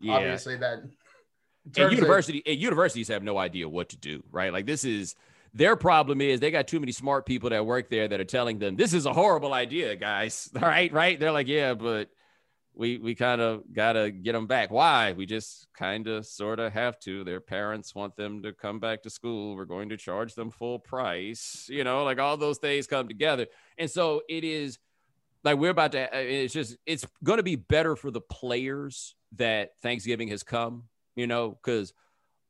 yeah. obviously that. And university of, and universities have no idea what to do, right? Like this is their problem is they got too many smart people that work there that are telling them this is a horrible idea, guys. All right, right? They're like, yeah, but we we kind of got to get them back. Why? We just kind of sort of have to. Their parents want them to come back to school. We're going to charge them full price. You know, like all those things come together. And so it is like we're about to uh, it's just it's going to be better for the players that Thanksgiving has come, you know, cuz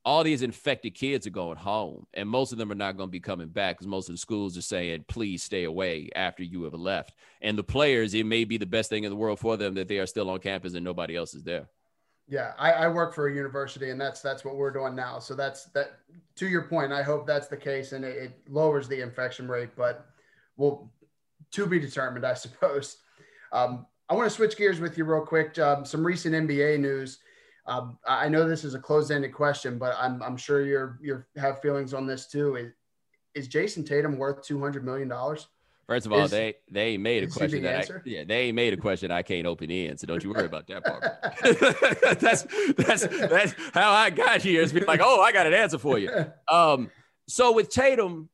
all these infected kids are going home and most of them are not going to be coming back because most of the schools are saying please stay away after you have left. And the players it may be the best thing in the world for them that they are still on campus and nobody else is there. Yeah I, I work for a university and that's that's what we're doing now. So that's that to your point i hope that's the case and it, it lowers the infection rate but well to be determined i suppose. Um, i want to switch gears with you real quick um, some recent nba news um, I know this is a closed-ended question, but I'm, I'm sure you're you have feelings on this too. Is, is Jayson Tatum worth two hundred million dollars? First of all, is, they they made a question that I, yeah they made a question I can't open in, so don't you worry about that part. that's that's that's how I got here. It's like, oh, I got an answer for you. Um, so with Tatum,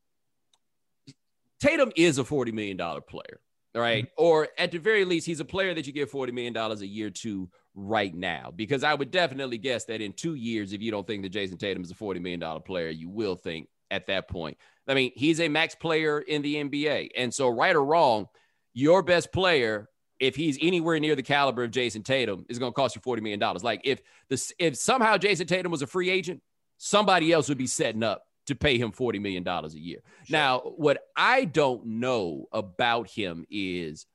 Tatum is a forty million dollar player, right? Mm-hmm. Or at the very least, he's a player that you give forty million dollars a year to right now because I would definitely guess that in two years, if you don't think that Jayson Tatum is a $40 million player, you will think at that point. I mean, he's a max player in the NBA. And so, right or wrong, your best player, if he's anywhere near the caliber of Jayson Tatum, is going to cost you $40 million. Like if this, if somehow Jayson Tatum was a free agent, somebody else would be setting up to pay him $40 million a year. Sure. Now, what I don't know about him is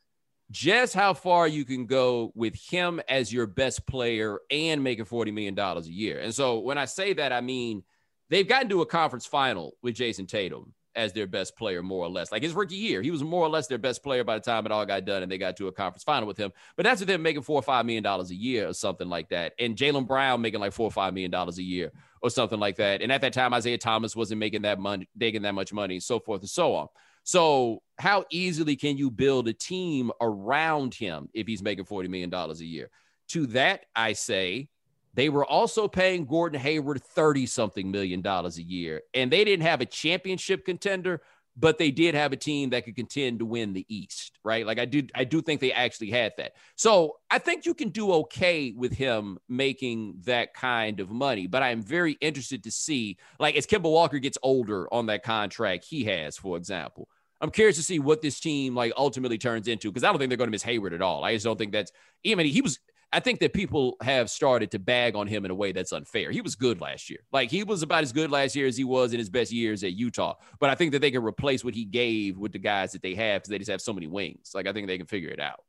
just how far you can go with him as your best player and making $40 million a year. And so when I say that, I mean they've gotten to a conference final with Jayson Tatum. as their best player, more or less. Like his rookie year, he was more or less their best player by the time it all got done and they got to a conference final with him. But that's with them making four or five million dollars a year or something like that. And Jaylen Brown making like four or five million dollars a year or something like that. And at that time, Isaiah Thomas wasn't making that money, making that much money, so forth and so on. So, how easily can you build a team around him if he's making $40 million a year? To that, I say, they were also paying Gordon Hayward 30 something million dollars a year. And they didn't have a championship contender, but they did have a team that could contend to win the East, right? Like I do, I do think they actually had that. So I think you can do okay with him making that kind of money. But I'm very interested to see, like, as Kemba Walker gets older on that contract he has, for example. I'm curious to see what this team like ultimately turns into because I don't think they're going to miss Hayward at all. I just don't think that's even he was I think that people have started to bag on him in a way that's unfair. He was good last year. Like he was about as good last year as he was in his best years at Utah. But I think that they can replace what he gave with the guys that they have because they just have so many wings. Like I think they can figure it out.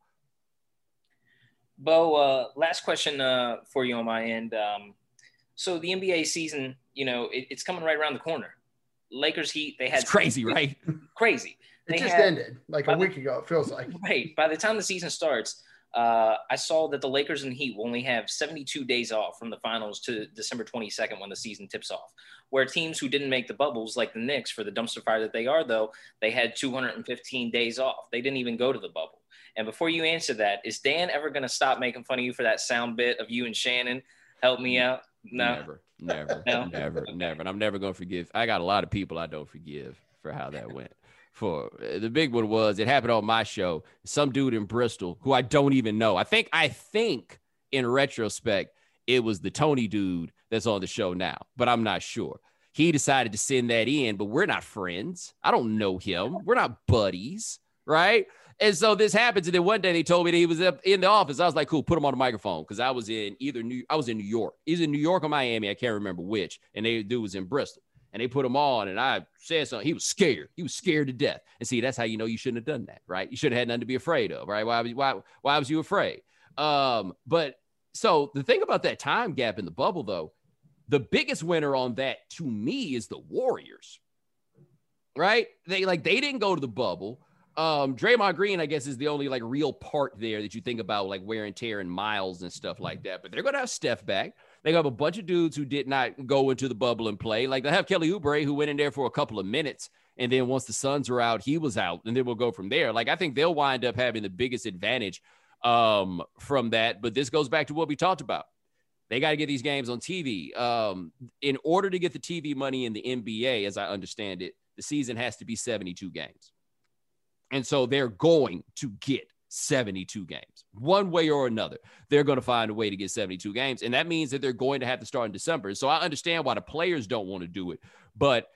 Bo, uh, last question uh, for you on my end. Um, so the NBA season, you know, it, it's coming right around the corner. Lakers Heat, they had it's crazy, right? Crazy. It they just had, ended like a week the, ago. It feels like right. By the time the season starts, uh, I saw that the Lakers and Heat will only have 72 days off from the finals to December 22nd when the season tips off. Where teams who didn't make the bubbles, like the Knicks, for the dumpster fire that they are, though, they had 215 days off. They didn't even go to the bubble. And before you answer that, is Dan ever going to stop making fun of you for that sound bit of you and Shannon? Help me out. No, never, never, no? never, okay. never. And I'm never going to forgive. I got a lot of people I don't forgive for how that went for uh, the big one was it happened on my show. Some dude in Bristol who I don't even know. I think I think in retrospect it was the Tony dude that's on the show now, but I'm not sure. He decided to send that in, but we're not friends. I don't know him. We're not buddies, right? And so this happens, and then one day they told me that he was up in the office. I was like, "Cool, put him on the microphone," because I was in either New, I was in New York, he's in New York or Miami, I can't remember which, and they dude was in Bristol and they put him on and I said something. He was scared. He was scared to death. And see, that's how you know you shouldn't have done that, right? You should have had nothing to be afraid of, right? Why, why, why was you afraid? Um, but so the thing about that time gap in the bubble, though, the biggest winner on that to me is the Warriors, right? They like they didn't go to the bubble. Um, Draymond Green, I guess, is the only like real part there that you think about like wear and tear and miles and stuff like that. But they're gonna have Steph back. They have a bunch of dudes who did not go into the bubble and play. Like they have Kelly Oubre who went in there for a couple of minutes. And then once the Suns are out, he was out. And then we'll go from there. Like I think they'll wind up having the biggest advantage um, from that. But this goes back to what we talked about. They got to get these games on TV. Um, in order to get the TV money in the NBA, as I understand it, the season has to be 72 games. And so they're going to get 72 games. One way or another, they're going to find a way to get 72 games. And that means that they're going to have to start in December. So I understand why the players don't want to do it. But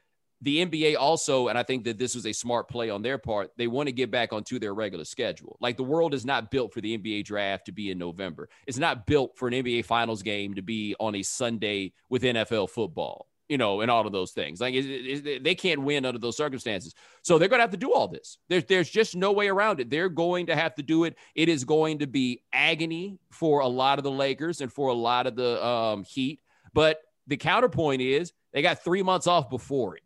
the NBA also, and I think that this was a smart play on their part, they want to get back onto their regular schedule. Like the world is not built for the NBA draft to be in November. It's not built for an NBA finals game to be on a Sunday with NFL football you know, and all of those things. Like it, it, they can't win under those circumstances. So they're going to have to do all this. There's there's just no way around it. They're going to have to do it. It is going to be agony for a lot of the Lakers and for a lot of the um, Heat. But the counterpoint is they got three months off before it.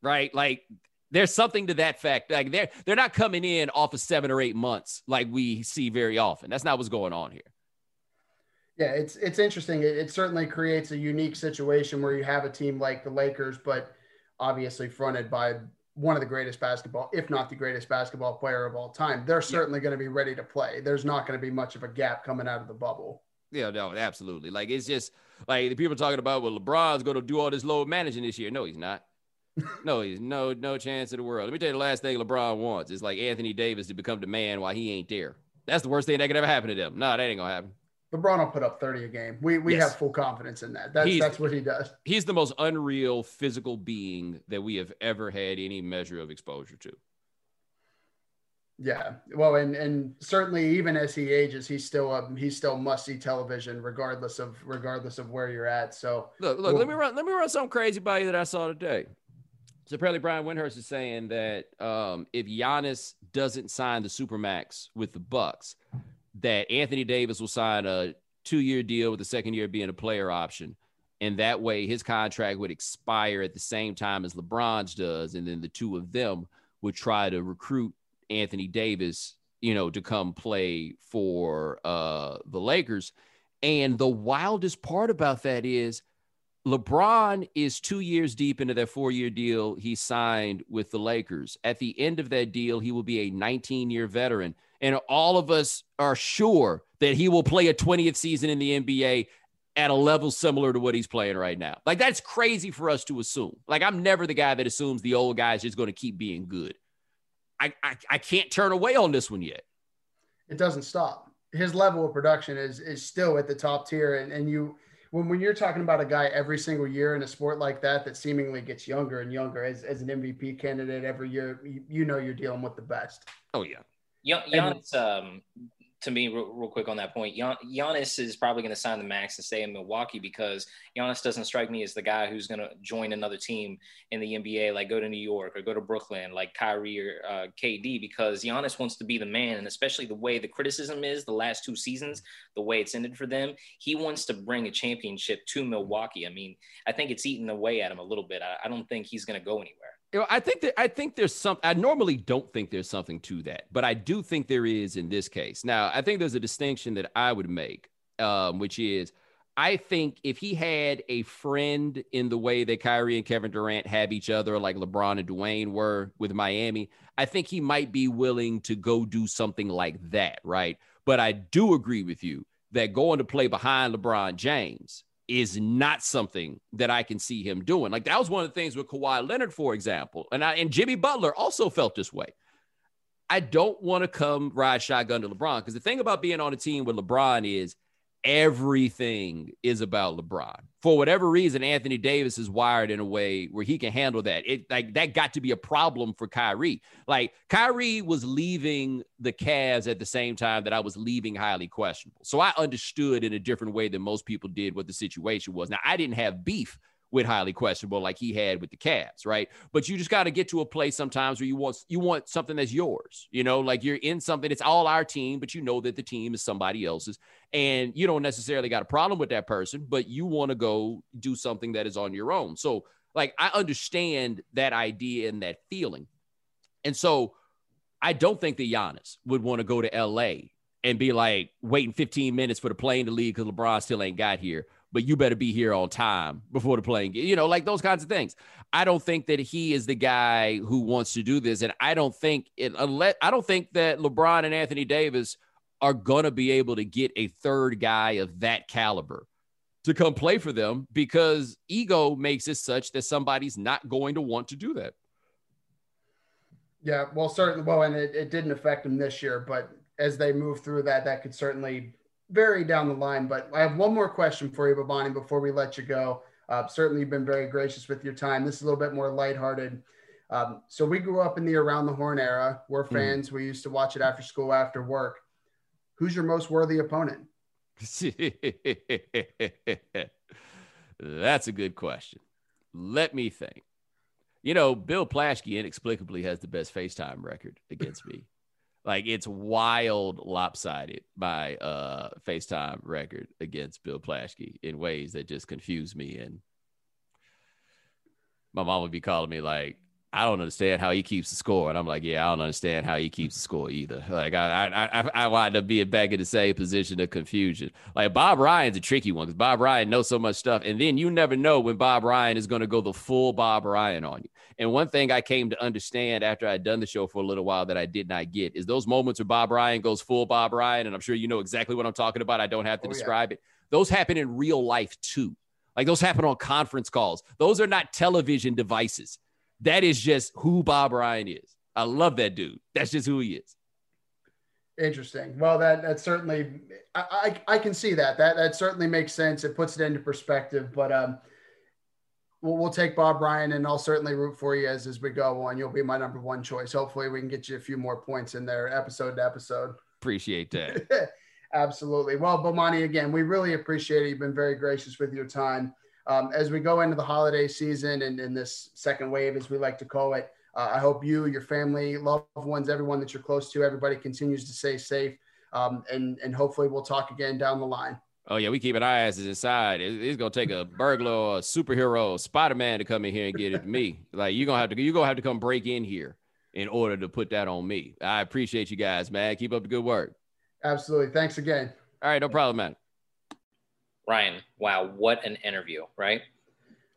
Right? Like there's something to that fact. Like they're they're not coming in off of seven or eight months like we see very often. That's not what's going on here. Yeah, it's it's interesting. It, it, certainly creates a unique situation where you have a team like the Lakers, but obviously fronted by one of the greatest basketball, if not the greatest basketball player of all time. They're certainly yeah. going to be ready to play. There's not going to be much of a gap coming out of the bubble. Yeah, no, absolutely. Like it's just like the people talking about, well, LeBron's going to do all this load managing this year. No, he's not. no, he's no no chance in the world. Let me tell you the last thing LeBron wants is like Anthony Davis to become the man while he ain't there. That's the worst thing that could ever happen to them. No, that ain't gonna happen. LeBron will put up 30 a game. We we yes. have full confidence in that. That's he's, that's what he does. He's the most unreal physical being that we have ever had any measure of exposure to. Yeah. Well, and and certainly even as he ages, he's still a he's still must see television regardless of regardless of where you're at. So look, look, let me run let me run something crazy by you that I saw today. So apparently Brian Windhorst is saying that um, if Giannis doesn't sign the supermax with the Bucks, that Anthony Davis will sign a two year deal with the second year being a player option And that way his contract would expire at the same time as LeBron's does. And then the two of them would try to recruit Anthony Davis, you know, to come play for uh, the Lakers. And the wildest part about that is LeBron is two years deep into that four year deal he signed with the Lakers. At the end of that deal, he will be a 19 year veteran. And all of us are sure that he will play a 20th season in the NBA at a level similar to what he's playing right now. Like, that's crazy for us to assume. Like, I'm never the guy that assumes the old guy is just going to keep being good. I, I, I can't turn away on this one yet. It doesn't stop. His level of production is is still at the top tier. And, and you, when, when you're talking about a guy every single year in a sport like that that seemingly gets younger and younger as, as an MVP candidate every year, you, you know you're dealing with the best. Oh yeah. Giannis, um, to me, real, real, quick on that point, Gian, Giannis is probably going to sign the max and stay in Milwaukee because Giannis doesn't strike me as the guy who's going to join another team in the NBA, like go to New York or go to Brooklyn, like Kyrie or uh, KD, because Giannis wants to be the man, and especially the way the criticism is the last two seasons, the way it's ended for them, he wants to bring a championship to Milwaukee. I mean, I think it's eating away at him a little bit. I, I don't think he's going to go anywhere. I think that I think there's some. I normally don't think there's something to that, but I do think there is in this case. Now, I think there's a distinction that I would make, um, which is, I think if he had a friend in the way that Kyrie and Kevin Durant have each other, like LeBron and Dwyane were with Miami, I think he might be willing to go do something like that, right? But I do agree with you that going to play behind LeBron James is not something that I can see him doing. Like that was one of the things with Kawhi Leonard, for example, and I, and Jimmy Butler also felt this way. I don't want to come ride shotgun to LeBron because the thing about being on a team with LeBron is everything is about LeBron. For whatever reason, Anthony Davis is wired in a way where he can handle that. It like that got to be a problem for Kyrie. Like Kyrie was leaving the Cavs at the same time that I was leaving highly questionable. So I understood in a different way than most people did what the situation was. Now I didn't have beef with highly questionable like he had with the Cavs, right? But you just got to get to a place sometimes where you want you want something that's yours, you know, like you're in something it's all our team, but you know that the team is somebody else's, and you don't necessarily got a problem with that person, but you want to go do something that is on your own. So, like, I understand that idea and that feeling, and so I don't think that Giannis would want to go to LA and be like waiting 15 minutes for the plane to leave because LeBron still ain't got here but you better be here on time before the playing game. You know, like those kinds of things. I don't think that he is the guy who wants to do this, and I don't think it. Unless I don't think that LeBron and Anthony Davis are gonna be able to get a third guy of that caliber to come play for them because ego makes it such that somebody's not going to want to do that. Yeah, well, certainly. Well, and it, it didn't affect them this year, but as they move through that, that could certainly very down the line. But I have one more question for you, Bomani, before we let you go. Uh, certainly, you've been very gracious with your time. This is a little bit more lighthearted. Um, so we grew up in the Around the Horn era. We're hmm. fans. Mm. We used to watch it after school, after work. Who's your most worthy opponent? That's a good question. Let me think. You know, Bill Plaschke inexplicably has the best FaceTime record against me. Like it's wild lopsided by uh FaceTime record against Bill Plaschke in ways that just confuse me. And my mom would be calling me like, I don't understand how he keeps the score. And I'm like, yeah, I don't understand how he keeps the score either. Like I I I, I wind up being back in the same position of confusion. Like Bob Ryan's a tricky one because Bob Ryan knows so much stuff. And then you never know when Bob Ryan is going to go the full Bob Ryan on you. And one thing I came to understand after I'd done the show for a little while that I did not get is those moments where Bob Ryan goes full Bob Ryan, and I'm sure you know exactly what I'm talking about. I don't have to oh, describe yeah. it. Those happen in real life too. Like those happen on conference calls. Those are not television devices. That is just who Bob Ryan is. I love that dude. That's just who he is. Interesting. Well, that that certainly I, I, I can see that. That that certainly makes sense. It puts it into perspective. But um, we'll, we'll take Bob Ryan, and I'll certainly root for you as as we go on. You'll be my number one choice. Hopefully, we can get you a few more points in there, episode to episode. Appreciate that. Absolutely. Well, Bomani, again, we really appreciate it. You've been very gracious with your time. Um, as we go into the holiday season and in this second wave, as we like to call it, uh, I hope you, your family, loved ones, everyone that you're close to, everybody continues to stay safe. Um, and, and hopefully we'll talk again down the line. Oh yeah, we keep keeping our asses inside. It's gonna take a burglar or a superhero, Spider Man, to come in here and get it to me. Like you're gonna have to, you're gonna have to come break in here in order to put that on me. I appreciate you guys, man. Keep up the good work. Absolutely. Thanks again. All right, no problem, man. Ryan, wow, what an interview, right?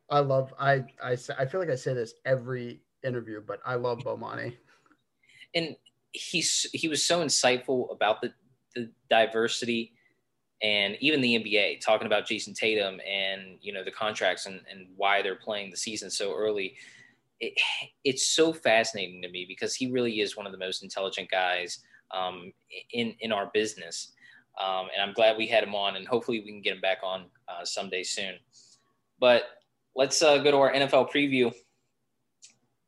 I love. I I I feel like I say this every interview, but I love Bomani. And he's he was so insightful about the the diversity and even the NBA talking about Jayson Tatum and you know the contracts and, and why they're playing the season so early. It, it's so fascinating to me because he really is one of the most intelligent guys um, in in our business, um, and I'm glad we had him on, and hopefully we can get him back on uh, someday soon. But let's uh, go to our NFL preview.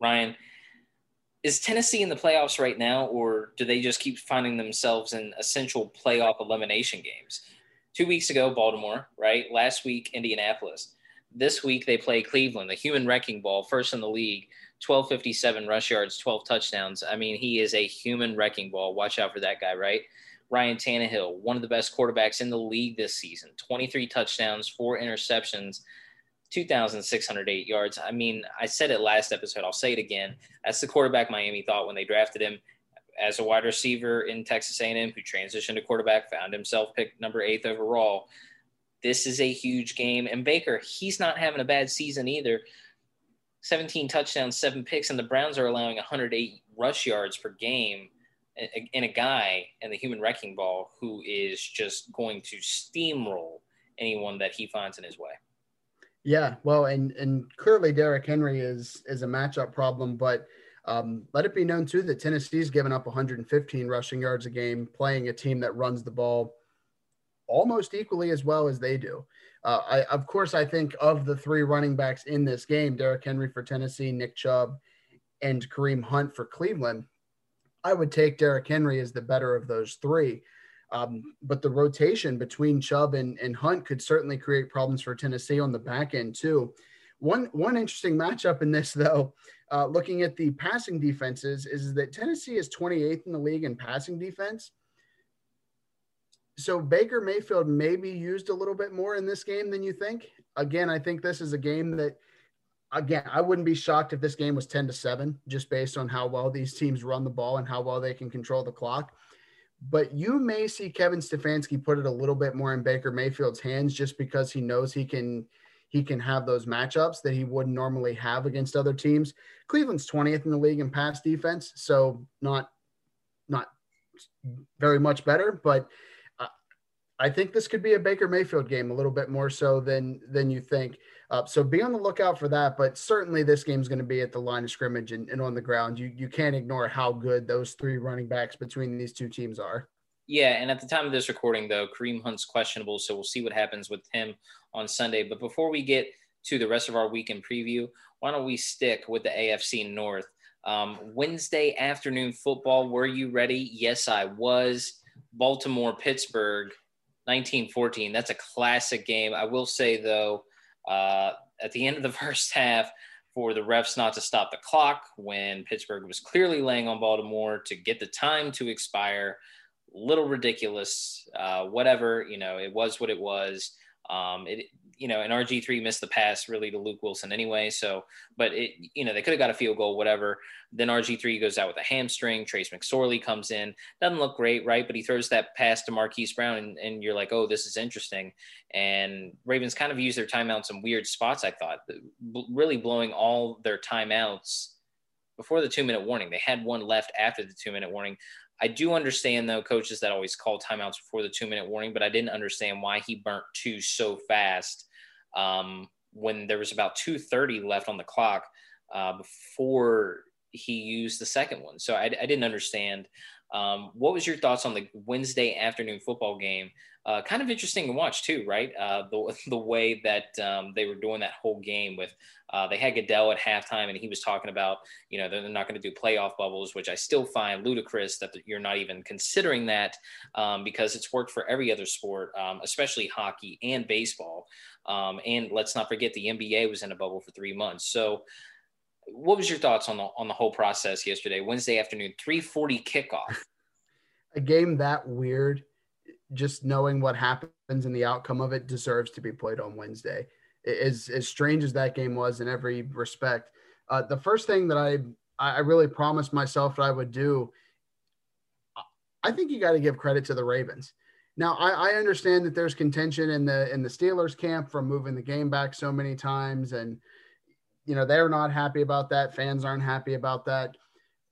Ryan, is Tennessee in the playoffs right now, or do they just keep finding themselves in essential playoff elimination games? Two weeks ago, Baltimore, right? Last week, Indianapolis. This week, they play Cleveland, the human wrecking ball, first in the league, 1257 rush yards, 12 touchdowns. I mean, he is a human wrecking ball. Watch out for that guy, right? Ryan Tannehill, one of the best quarterbacks in the league this season, 23 touchdowns, four interceptions, 2,608 yards. I mean, I said it last episode. I'll say it again. That's the quarterback Miami thought when they drafted him as a wide receiver in Texas A&M who transitioned to quarterback, found himself picked number eighth overall. This is a huge game. And Baker, he's not having a bad season either. 17 touchdowns, seven picks, and the Browns are allowing 108 rush yards per game in a guy in the human wrecking ball who is just going to steamroll anyone that he finds in his way. Yeah, well, and and clearly Derrick Henry is is a matchup problem, but um, let it be known too that Tennessee's given up 115 rushing yards a game, playing a team that runs the ball almost equally as well as they do. Uh, I, of course, I think of the three running backs in this game, Derrick Henry for Tennessee, Nick Chubb, and Kareem Hunt for Cleveland. I would take Derrick Henry as the better of those three. Um, but the rotation between Chubb and, and Hunt could certainly create problems for Tennessee on the back end too. One one interesting matchup in this though, uh, looking at the passing defenses, is that Tennessee is 28th in the league in passing defense. So Baker Mayfield may be used a little bit more in this game than you think. Again, I think this is a game that again, I wouldn't be shocked if this game was 10 to 7, just based on how well these teams run the ball and how well they can control the clock. But you may see Kevin Stefanski put it a little bit more in Baker Mayfield's hands just because he knows he can he can have those matchups that he wouldn't normally have against other teams. Cleveland's 20th in the league in pass defense, so not not very much better, but uh, I think this could be a Baker Mayfield game a little bit more so than than you think. Uh, so be on the lookout for that. But certainly this game is going to be at the line of scrimmage and, and on the ground. You you can't ignore how good those three running backs between these two teams are. Yeah, and at the time of this recording, though, Kareem Hunt's questionable, so we'll see what happens with him on Sunday. But before we get to the rest of our weekend preview, why don't we stick with the AFC North? Um, Wednesday afternoon football. Were you ready? Yes, I was. Baltimore, Pittsburgh, 1914. That's a classic game. I will say, though, uh, at the end of the first half, for the refs not to stop the clock when Pittsburgh was clearly laying on Baltimore to get the time to expire little ridiculous. Uh, whatever, you know, it was what it was. Um, it, you know, and RG3 missed the pass really to Luke Wilson anyway. So, but it, you know, they could have got a field goal, whatever. Then RG3 goes out with a hamstring. Trace McSorley comes in, doesn't look great, right? But he throws that pass to Marquise Brown, and, and you're like, oh, this is interesting. And Ravens kind of use their timeouts in weird spots. I thought, really blowing all their timeouts before the two minute warning. They had one left after the two minute warning. I do understand though coaches that always call timeouts before the two minute warning, but I didn't understand why he burnt two so fast um, when there was about two thirty left on the clock uh, before he used the second one. So I, I didn't understand. Um, what was your thoughts on the Wednesday afternoon football game? Uh, kind of interesting to watch too, right? Uh, the the way that um, they were doing that whole game with uh, they had Goodell at halftime, and he was talking about you know they're not going to do playoff bubbles, which I still find ludicrous that you're not even considering that um, because it's worked for every other sport, um, especially hockey and baseball. Um, and let's not forget the NBA was in a bubble for three months. So what was your thoughts on the on the whole process yesterday, Wednesday afternoon, 340 kickoff? a game that weird just knowing what happens and the outcome of it deserves to be played on Wednesday. As as strange as that game was in every respect, uh, the first thing that I I really promised myself that I would do, I think you got to give credit to the Ravens. Now I, I understand that there's contention in the in the Steelers camp from moving the game back so many times, and you know they're not happy about that. Fans aren't happy about that.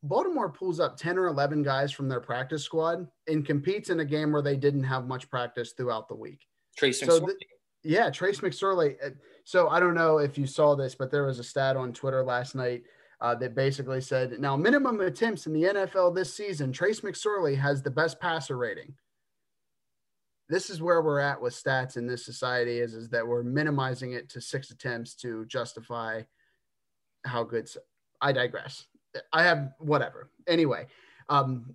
Baltimore pulls up 10 or 11 guys from their practice squad and competes in a game where they didn't have much practice throughout the week. Trace so th- yeah, Trace McSorley. Uh, so I don't know if you saw this, but there was a stat on Twitter last night uh, that basically said now minimum attempts in the NFL this season, Trace McSorley has the best passer rating. This is where we're at with stats in this society is, is that we're minimizing it to six attempts to justify how good. I digress. I have whatever. Anyway, um,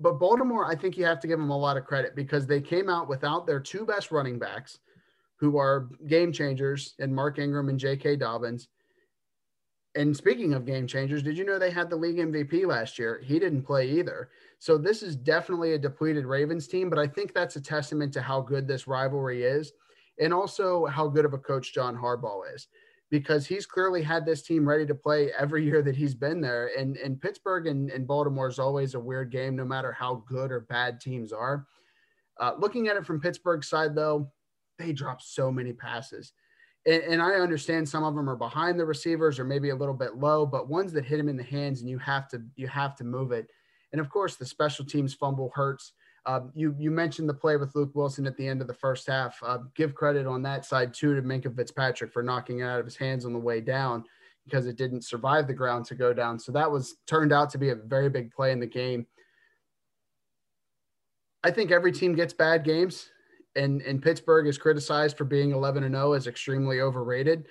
but Baltimore, I think you have to give them a lot of credit because they came out without their two best running backs, who are game changers, and Mark Ingram and J.K. Dobbins. And speaking of game changers, did you know they had the league MVP last year? He didn't play either. So this is definitely a depleted Ravens team, but I think that's a testament to how good this rivalry is and also how good of a coach John Harbaugh is because he's clearly had this team ready to play every year that he's been there. And, and Pittsburgh and, and Baltimore is always a weird game, no matter how good or bad teams are. Uh, looking at it from Pittsburgh's side, though, they drop so many passes. And, and, I understand some of them are behind the receivers or maybe a little bit low, but ones that hit him in the hands and you have to you have to move it. And of course, the special teams fumble hurts. Uh, you you mentioned the play with Luke Wilson at the end of the first half. Uh, give credit on that side too to Minkah Fitzpatrick for knocking it out of his hands on the way down because it didn't survive the ground to go down. So that was turned out to be a very big play in the game. I think every team gets bad games, and and Pittsburgh is criticized for being 11 and 0 as extremely overrated.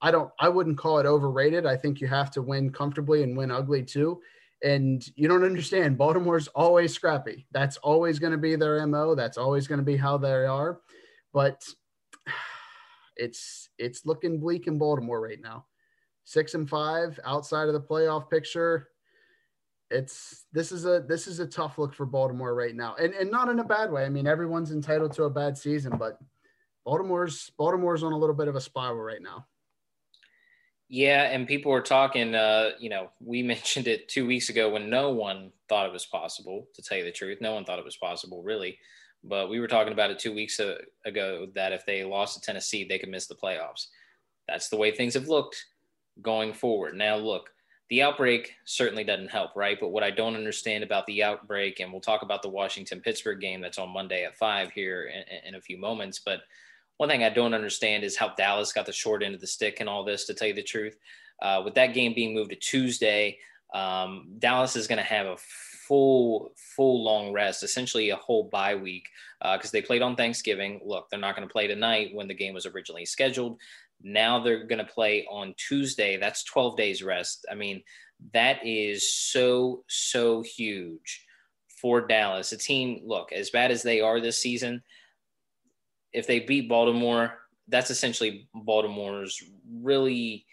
I don't. I wouldn't call it overrated. I think you have to win comfortably and win ugly too and you don't understand baltimore's always scrappy. That's always going to be their mo that's always going to be how they are. But it's it's looking bleak in baltimore right now. Six and five outside of the playoff picture. It's this is a this is a tough look for baltimore right now. And and not in a bad way. I mean everyone's entitled to a bad season but baltimore's baltimore's on a little bit of a spiral right now yeah, and people were talking. Uh, you know, we mentioned it two weeks ago when no one thought it was possible. To tell you the truth, no one thought it was possible, really. But we were talking about it two weeks ago that if they lost to Tennessee, they could miss the playoffs. That's the way things have looked going forward. Now, look, the outbreak certainly doesn't help, right? But what I don't understand about the outbreak, and we'll talk about the Washington Pittsburgh game that's on Monday at five here in, in a few moments, but one thing I don't understand is how Dallas got the short end of the stick and all this, to tell you the truth. Uh, with that game being moved to Tuesday, um, Dallas is going to have a full, full long rest, essentially a whole bye week, because uh, they played on Thanksgiving. Look, they're not going to play tonight when the game was originally scheduled. Now they're going to play on Tuesday. That's 12 days rest. I mean, that is so, so huge for Dallas. A team, look, as bad as they are this season, if they beat Baltimore, that's essentially Baltimore's really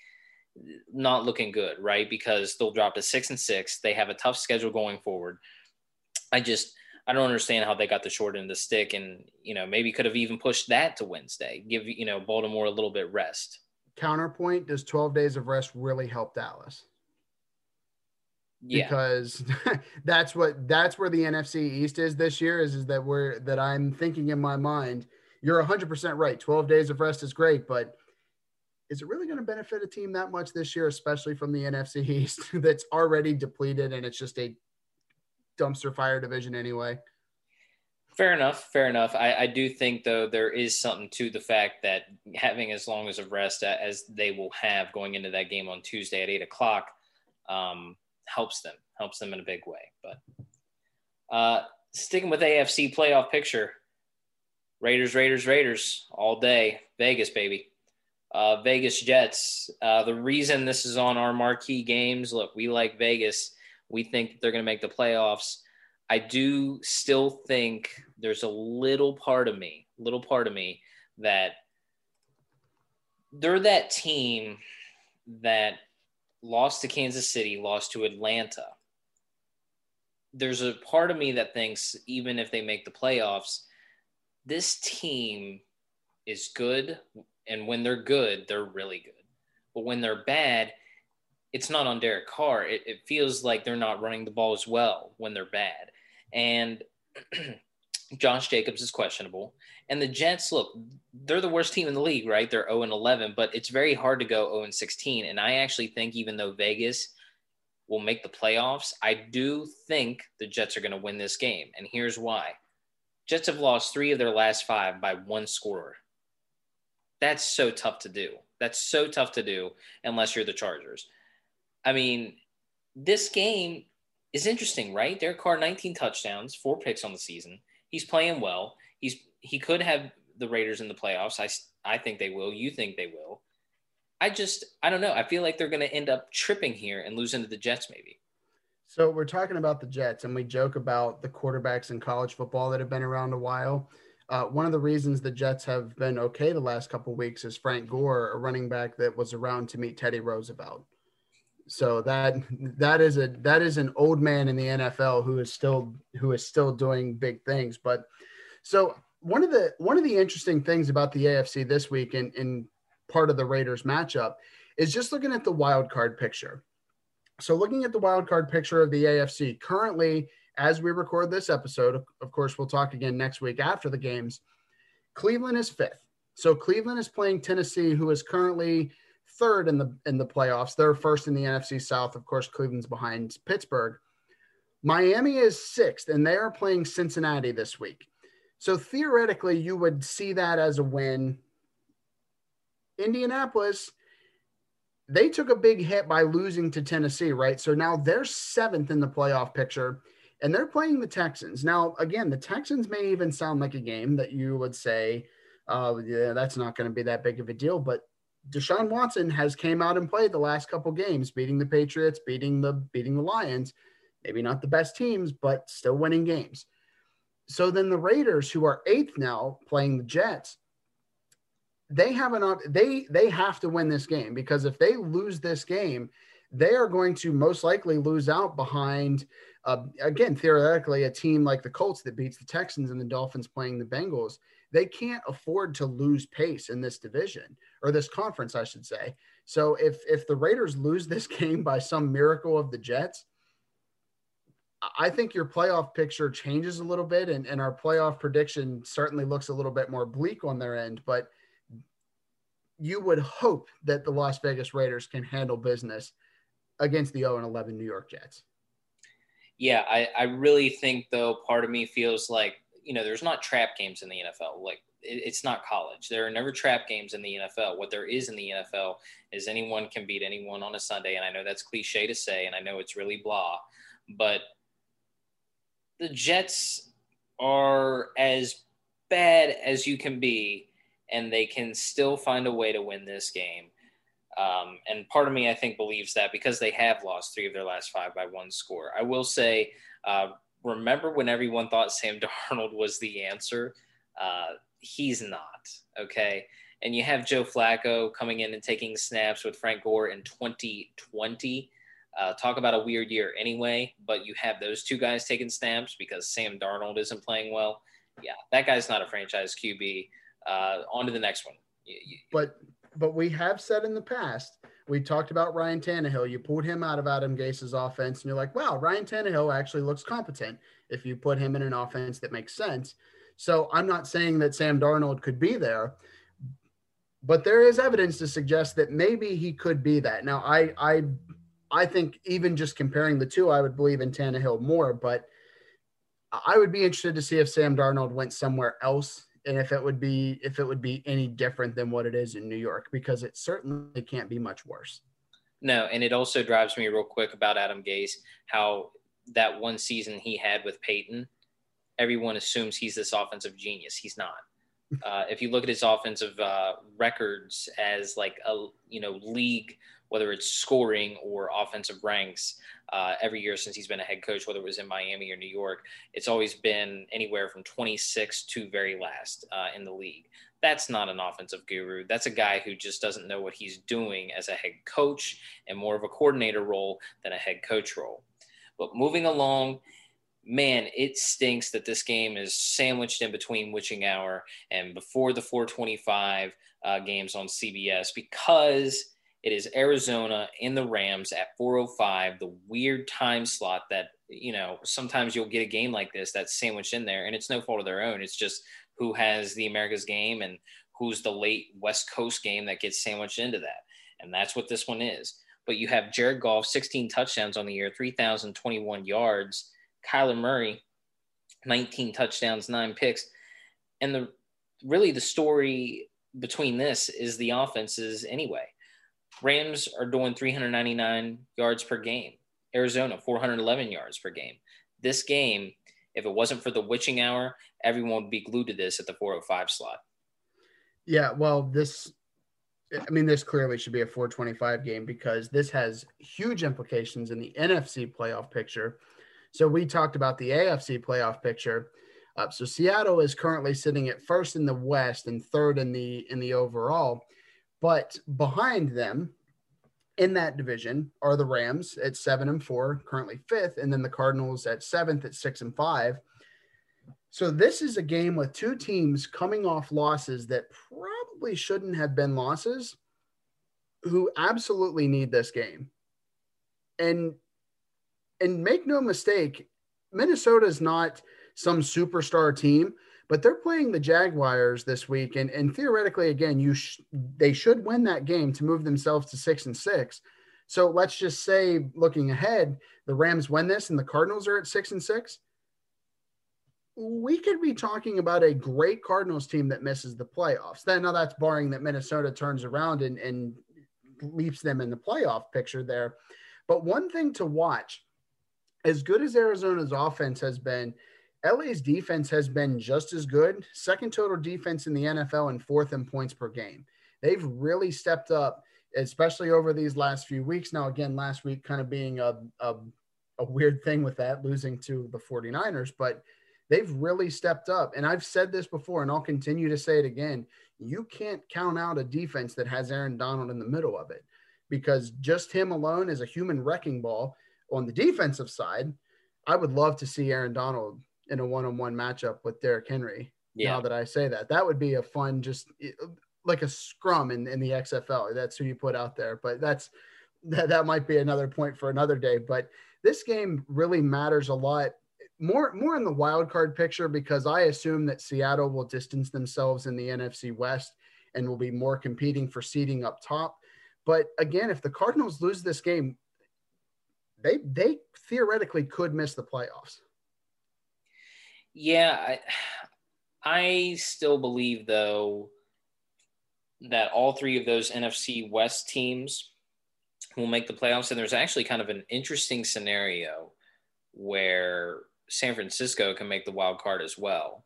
not looking good, right? Because they'll drop to six and six. They have a tough schedule going forward. I just I don't understand how they got the short end of the stick, and you know maybe could have even pushed that to Wednesday, give you know Baltimore a little bit rest. Counterpoint: Does twelve days of rest really help Dallas? Yeah. Because that's what that's where the NFC East is this year. Is is that we're that I'm thinking in my mind you're 100% right. 12 days of rest is great, but is it really going to benefit a team that much this year, especially from the NFC East that's already depleted and it's just a dumpster fire division anyway? Fair enough. Fair enough. I, I, do think, though, there is something to the fact that having as long as a rest as they will have going into that game on Tuesday at eight o'clock um, helps them, helps them in a big way. But uh, sticking with AFC playoff picture, Raiders, Raiders, Raiders all day. Vegas, baby. Uh, Vegas Jets. Uh, the reason this is on our marquee games, look, we like Vegas. We think they're going to make the playoffs. I do still think there's a little part of me, little part of me that they're that team that lost to Kansas City, lost to Atlanta, there's a part of me that thinks even if they make the playoffs, this team is good. And when they're good, they're really good. But when they're bad, it's not on Derek Carr. It, it feels like they're not running the ball as well when they're bad. And Josh Jacobs is questionable. And the Jets, look, they're the worst team in the league, right? They're 0 11, but it's very hard to go 0 16. And I actually think even though Vegas will make the playoffs, I do think the Jets are going to win this game. And here's why Jets have lost three of their last five by one scorer. That's so tough to do. That's so tough to do unless you're the Chargers. I mean, this game is interesting, right? Derek Carr, 19 touchdowns, four picks on the season. He's playing well. He's he could have the Raiders in the playoffs. I I think they will. You think they will? I just I don't know. I feel like they're going to end up tripping here and losing to the Jets maybe. So we're talking about the Jets, and we joke about the quarterbacks in college football that have been around a while. Uh, one of the reasons the Jets have been okay the last couple weeks is Frank Gore, a running back that was around to meet Teddy Roosevelt. So that that is a that is an old man in the NFL who is still who is still doing big things. But so one of the one of the interesting things about the AFC this week in, in part of the Raiders matchup is just looking at the wild card picture. So looking at the wild card picture of the AFC currently, as we record this episode, of course, we'll talk again next week after the games. Cleveland is fifth. So Cleveland is playing Tennessee, who is currently third in the in the playoffs. They're first in the NFC South. Of course, Cleveland's behind Pittsburgh. Miami is sixth, and they are playing Cincinnati this week. So theoretically, you would see that as a win. Indianapolis, they took a big hit by losing to Tennessee, right? So now they're seventh in the playoff picture, and they're playing the Texans. Now, again, the Texans may even sound like a game that you would say, uh, yeah, that's not going to be that big of a deal, but Deshaun Watson has came out and played the last couple games, beating the Patriots, beating the beating the Lions. Maybe not the best teams, but still winning games. So then the Raiders, who are eighth now, playing the Jets, they have an they they have to win this game because if they lose this game, they are going to most likely lose out behind uh, again theoretically a team like the Colts that beats the Texans and the Dolphins playing the Bengals they can't afford to lose pace in this division or this conference, I should say. So if if the Raiders lose this game by some miracle of the Jets, I think your playoff picture changes a little bit, and, and our playoff prediction certainly looks a little bit more bleak on their end. But you would hope that the Las Vegas Raiders can handle business against the 0 and 11 New York Jets. Yeah, I, I really think, though, part of me feels like you know, there's not trap games in the NFL. Like it, it's not college. There are never trap games in the NFL. What there is in the NFL is anyone can beat anyone on a Sunday. And I know that's cliche to say, and I know it's really blah, but the Jets are as bad as you can be, and they can still find a way to win this game. Um, and part of me, I think, believes that because they have lost three of their last five by one score. I will say, uh, remember when everyone thought Sam Darnold was the answer? Uh, he's not. Okay. And you have Joe Flacco coming in and taking snaps with Frank Gore in 2020. Uh, talk about a weird year anyway, but you have those two guys taking snaps because Sam Darnold isn't playing well. Yeah, that guy's not a franchise QB. Uh, on to the next one. But but we have said in the past we talked about Ryan Tannehill. You pulled him out of Adam Gase's offense, and you're like, wow, Ryan Tannehill actually looks competent if you put him in an offense that makes sense. So I'm not saying that Sam Darnold could be there, but there is evidence to suggest that maybe he could be that. Now, I I I think even just comparing the two, I would believe in Tannehill more, but I would be interested to see if Sam Darnold went somewhere else and if it would be if it would be any different than what it is in New York because it certainly can't be much worse. No, and it also drives me real quick about Adam Gase how that one season he had with Peyton, everyone assumes he's this offensive genius. He's not. Uh, if you look at his offensive uh, records as like a you know league, whether it's scoring or offensive ranks, uh, every year since he's been a head coach, whether it was in Miami or New York, it's always been anywhere from 26 to very last uh, in the league. That's not an offensive guru. That's a guy who just doesn't know what he's doing as a head coach and more of a coordinator role than a head coach role. But moving along, man, it stinks that this game is sandwiched in between witching hour and before the 425 uh, games on CBS because it is Arizona in the Rams at 405, the weird time slot that, you know, sometimes you'll get a game like this that's sandwiched in there and it's no fault of their own. It's just who has the America's game and who's the late West Coast game that gets sandwiched into that. And that's what this one is. But you have Jared Goff, 16 touchdowns on the year, 3,021 yards. Kyler Murray, 19 touchdowns, nine picks. And the really the story between this is the offenses anyway. Rams are doing 399 yards per game. Arizona 411 yards per game. This game, if it wasn't for the witching hour, everyone would be glued to this at the 405 slot. Yeah, well, this I mean, this clearly should be a 425 game because this has huge implications in the NFC playoff picture. So we talked about the AFC playoff picture. Uh, so Seattle is currently sitting at first in the West and third in the in the overall. But behind them in that division are the Rams at seven and four, currently fifth, and then the Cardinals at seventh at six and five. So this is a game with two teams coming off losses that probably shouldn't have been losses, who absolutely need this game. And and make no mistake, Minnesota is not some superstar team, but they're playing the Jaguars this week, and and theoretically, again, you sh- they should win that game to move themselves to six and six. So let's just say, looking ahead, the Rams win this, and the Cardinals are at six and six. We could be talking about a great Cardinals team that misses the playoffs. Then, now that's barring that Minnesota turns around and, and leaps them in the playoff picture there. But one thing to watch, as good as Arizona's offense has been, LA's defense has been just as good, second total defense in the NFL and fourth in points per game. They've really stepped up, especially over these last few weeks. Now, again, last week kind of being a, a, a weird thing with that, losing to the 49ers, but they've really stepped up. And I've said this before, and I'll continue to say it again. You can't count out a defense that has Aaron Donald in the middle of it because just him alone is a human wrecking ball on the defensive side. I would love to see Aaron Donald in a one-on-one matchup with Derrick Henry. Yeah. Now that I say that, that would be a fun, just like a scrum in, in the XFL. That's who you put out there. But that's that, that might be another point for another day. But this game really matters a lot more more in the wild card picture because I assume that Seattle will distance themselves in the NFC West and will be more competing for seeding up top. But again, if the Cardinals lose this game, they they theoretically could miss the playoffs. Yeah, I, I still believe though that all three of those NFC West teams will make the playoffs. And there's actually kind of an interesting scenario where San Francisco can make the wild card as well.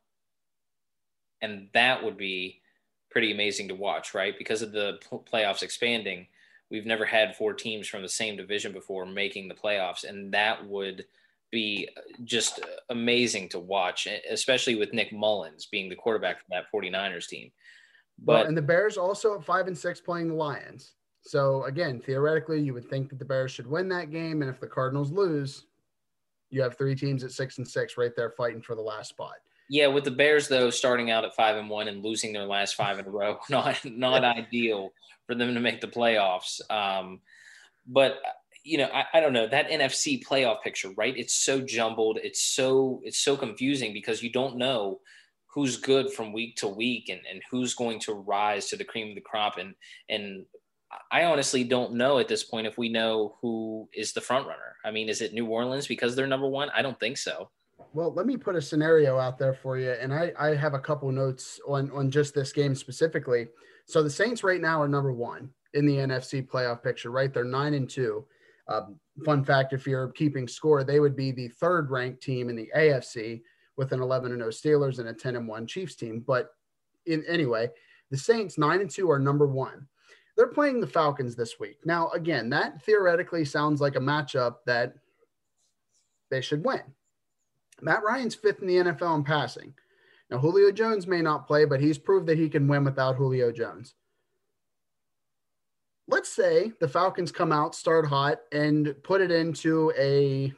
And that would be pretty amazing to watch, right? Because of the playoffs expanding, we've never had four teams from the same division before making the playoffs. And that would – be just amazing to watch, especially with Nick Mullens being the quarterback for that 49ers team. But well, and the Bears also at five and six playing the Lions. So again, theoretically, you would think that the Bears should win that game, and if the Cardinals lose, you have three teams at six and six right there fighting for the last spot. Yeah, with the Bears though starting out at five and one and losing their last five in a row, not not ideal for them to make the playoffs. Um, but you know, I, I, don't know that NFC playoff picture, right? It's so jumbled. It's so it's so confusing because you don't know who's good from week to week and, and who's going to rise to the cream of the crop. And and I honestly don't know at this point if we know who is the front runner. I mean, is it New Orleans because they're number one? I don't think so. Well, let me put a scenario out there for you, and I, I have a couple notes on on just this game specifically. So the Saints right now are number one in the NFC playoff picture, right? They're nine and two. Um, fun fact if you're keeping score, they would be the third ranked team in the AFC with an 11 and 0 Steelers and a 10 and 1 Chiefs team. But in anyway, the Saints 9 and 2 are number one. They're playing the Falcons this week. Now, again, that theoretically sounds like a matchup that they should win. Matt Ryan's fifth in the NFL in passing. Now, Julio Jones may not play, but he's proved that he can win without Julio Jones let's say the Falcons come out, start hot, and put it into a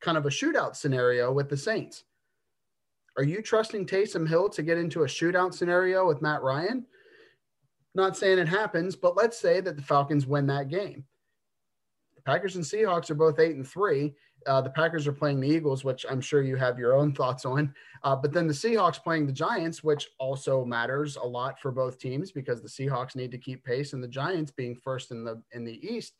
kind of a shootout scenario with the Saints. Are you trusting Taysom Hill to get into a shootout scenario with Matt Ryan? Not saying it happens, but let's say that the Falcons win that game. Packers and Seahawks are both eight and three. Uh, the Packers are playing the Eagles, which I'm sure you have your own thoughts on. Uh, but then the Seahawks playing the Giants, which also matters a lot for both teams because the Seahawks need to keep pace, and the Giants being first in the in the East.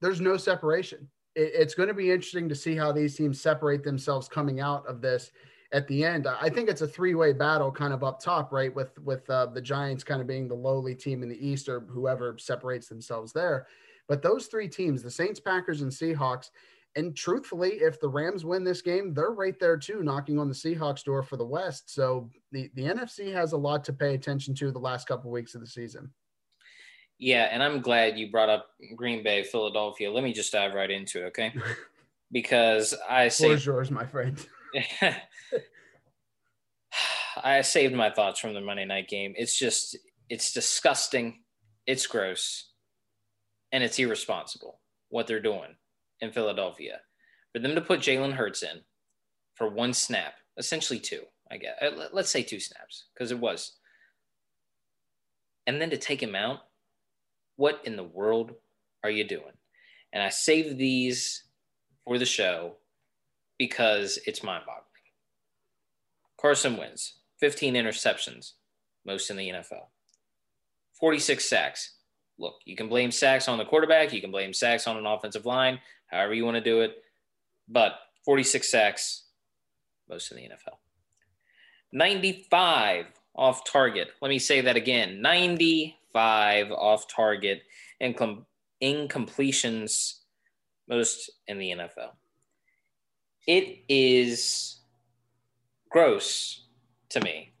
There's no separation it, it's going to be interesting to see how these teams separate themselves coming out of this at the end. I think it's a three-way battle kind of up top, right? With with uh, the Giants kind of being the lowly team in the East or whoever separates themselves there. But those three teams, the Saints, Packers, and Seahawks, and truthfully, if the Rams win this game, they're right there too, knocking on the Seahawks door for the West. So the, the NFC has a lot to pay attention to the last couple of weeks of the season. Yeah, and I'm glad you brought up Green Bay, Philadelphia. Let me just dive right into it, okay? Because I saved yours, my friend. I saved my thoughts from the Monday night game. It's just it's disgusting, it's gross, and it's irresponsible what they're doing in Philadelphia. For them to put Jalen Hurts in for one snap, essentially two, I guess. Uh, let's say two snaps, because it was. And then to take him out what in the world are you doing? And I saved these for the show because it's mind boggling. Carson Wentz 15 interceptions, most in the NFL, 46 sacks. Look, you can blame sacks on the quarterback, you can blame sacks on an offensive line, however you want to do it. But 46 sacks, most in the NFL. 95 off target. Let me say that again 95 off target incompletions most in the NFL. It is gross to me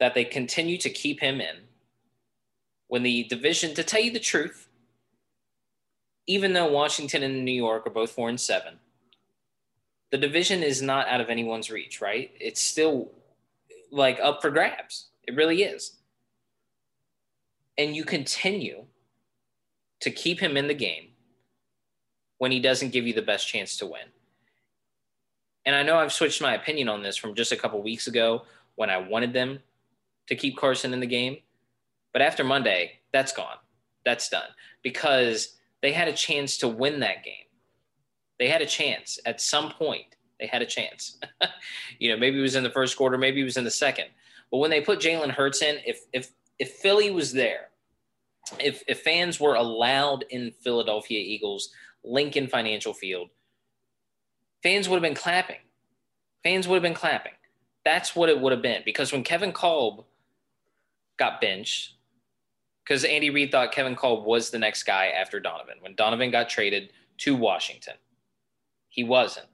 that they continue to keep him in when the division, to tell you the truth, even though Washington and New York are both four and seven, the division is not out of anyone's reach, right? It's still like up for grabs. It really is and you continue to keep him in the game when he doesn't give you the best chance to win. And I know I've switched my opinion on this from just a couple weeks ago when I wanted them to keep Carson in the game. But after Monday, that's gone. That's done because they had a chance to win that game. They had a chance at some point. They had a chance. you know, maybe it was in the first quarter, maybe it was in the second. But when they put Jalen Hurts in, if if if Philly was there, if if fans were allowed in Philadelphia Eagles Lincoln Financial Field, fans would have been clapping. Fans would have been clapping. That's what it would have been because when Kevin Kolb got benched, because Andy Reid thought Kevin Kolb was the next guy after Donovan. When Donovan got traded to Washington, he wasn't.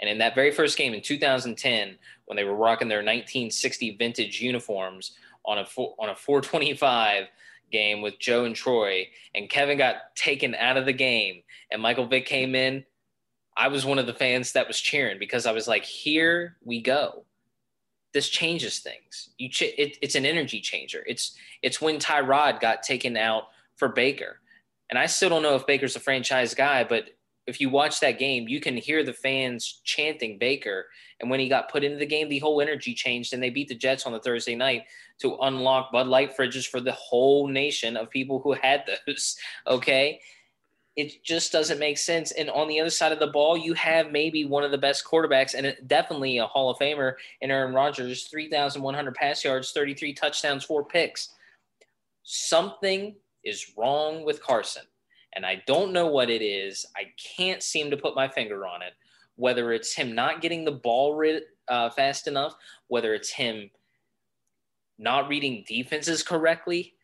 And in that very first game in 2010, when they were rocking their 1960 vintage uniforms on a on a 425 game with Joe and Troy, and Kevin got taken out of the game, and Michael Vick came in. I was one of the fans that was cheering because I was like, "Here we go." This changes things. You, ch- it, it's an energy changer. It's it's when Tyrod got taken out for Baker, and I still don't know if Baker's a franchise guy, but if you watch that game, you can hear the fans chanting Baker. And when he got put into the game, the whole energy changed, and they beat the Jets on the Thursday night to unlock Bud Light fridges for the whole nation of people who had those. Okay. It just doesn't make sense. And on the other side of the ball, you have maybe one of the best quarterbacks and definitely a Hall of Famer in Aaron Rodgers 3,100 pass yards, 33 touchdowns, four picks. Something is wrong with Carson and I don't know what it is. I can't seem to put my finger on it. Whether it's him not getting the ball rid, uh, fast enough, whether it's him not reading defenses correctly.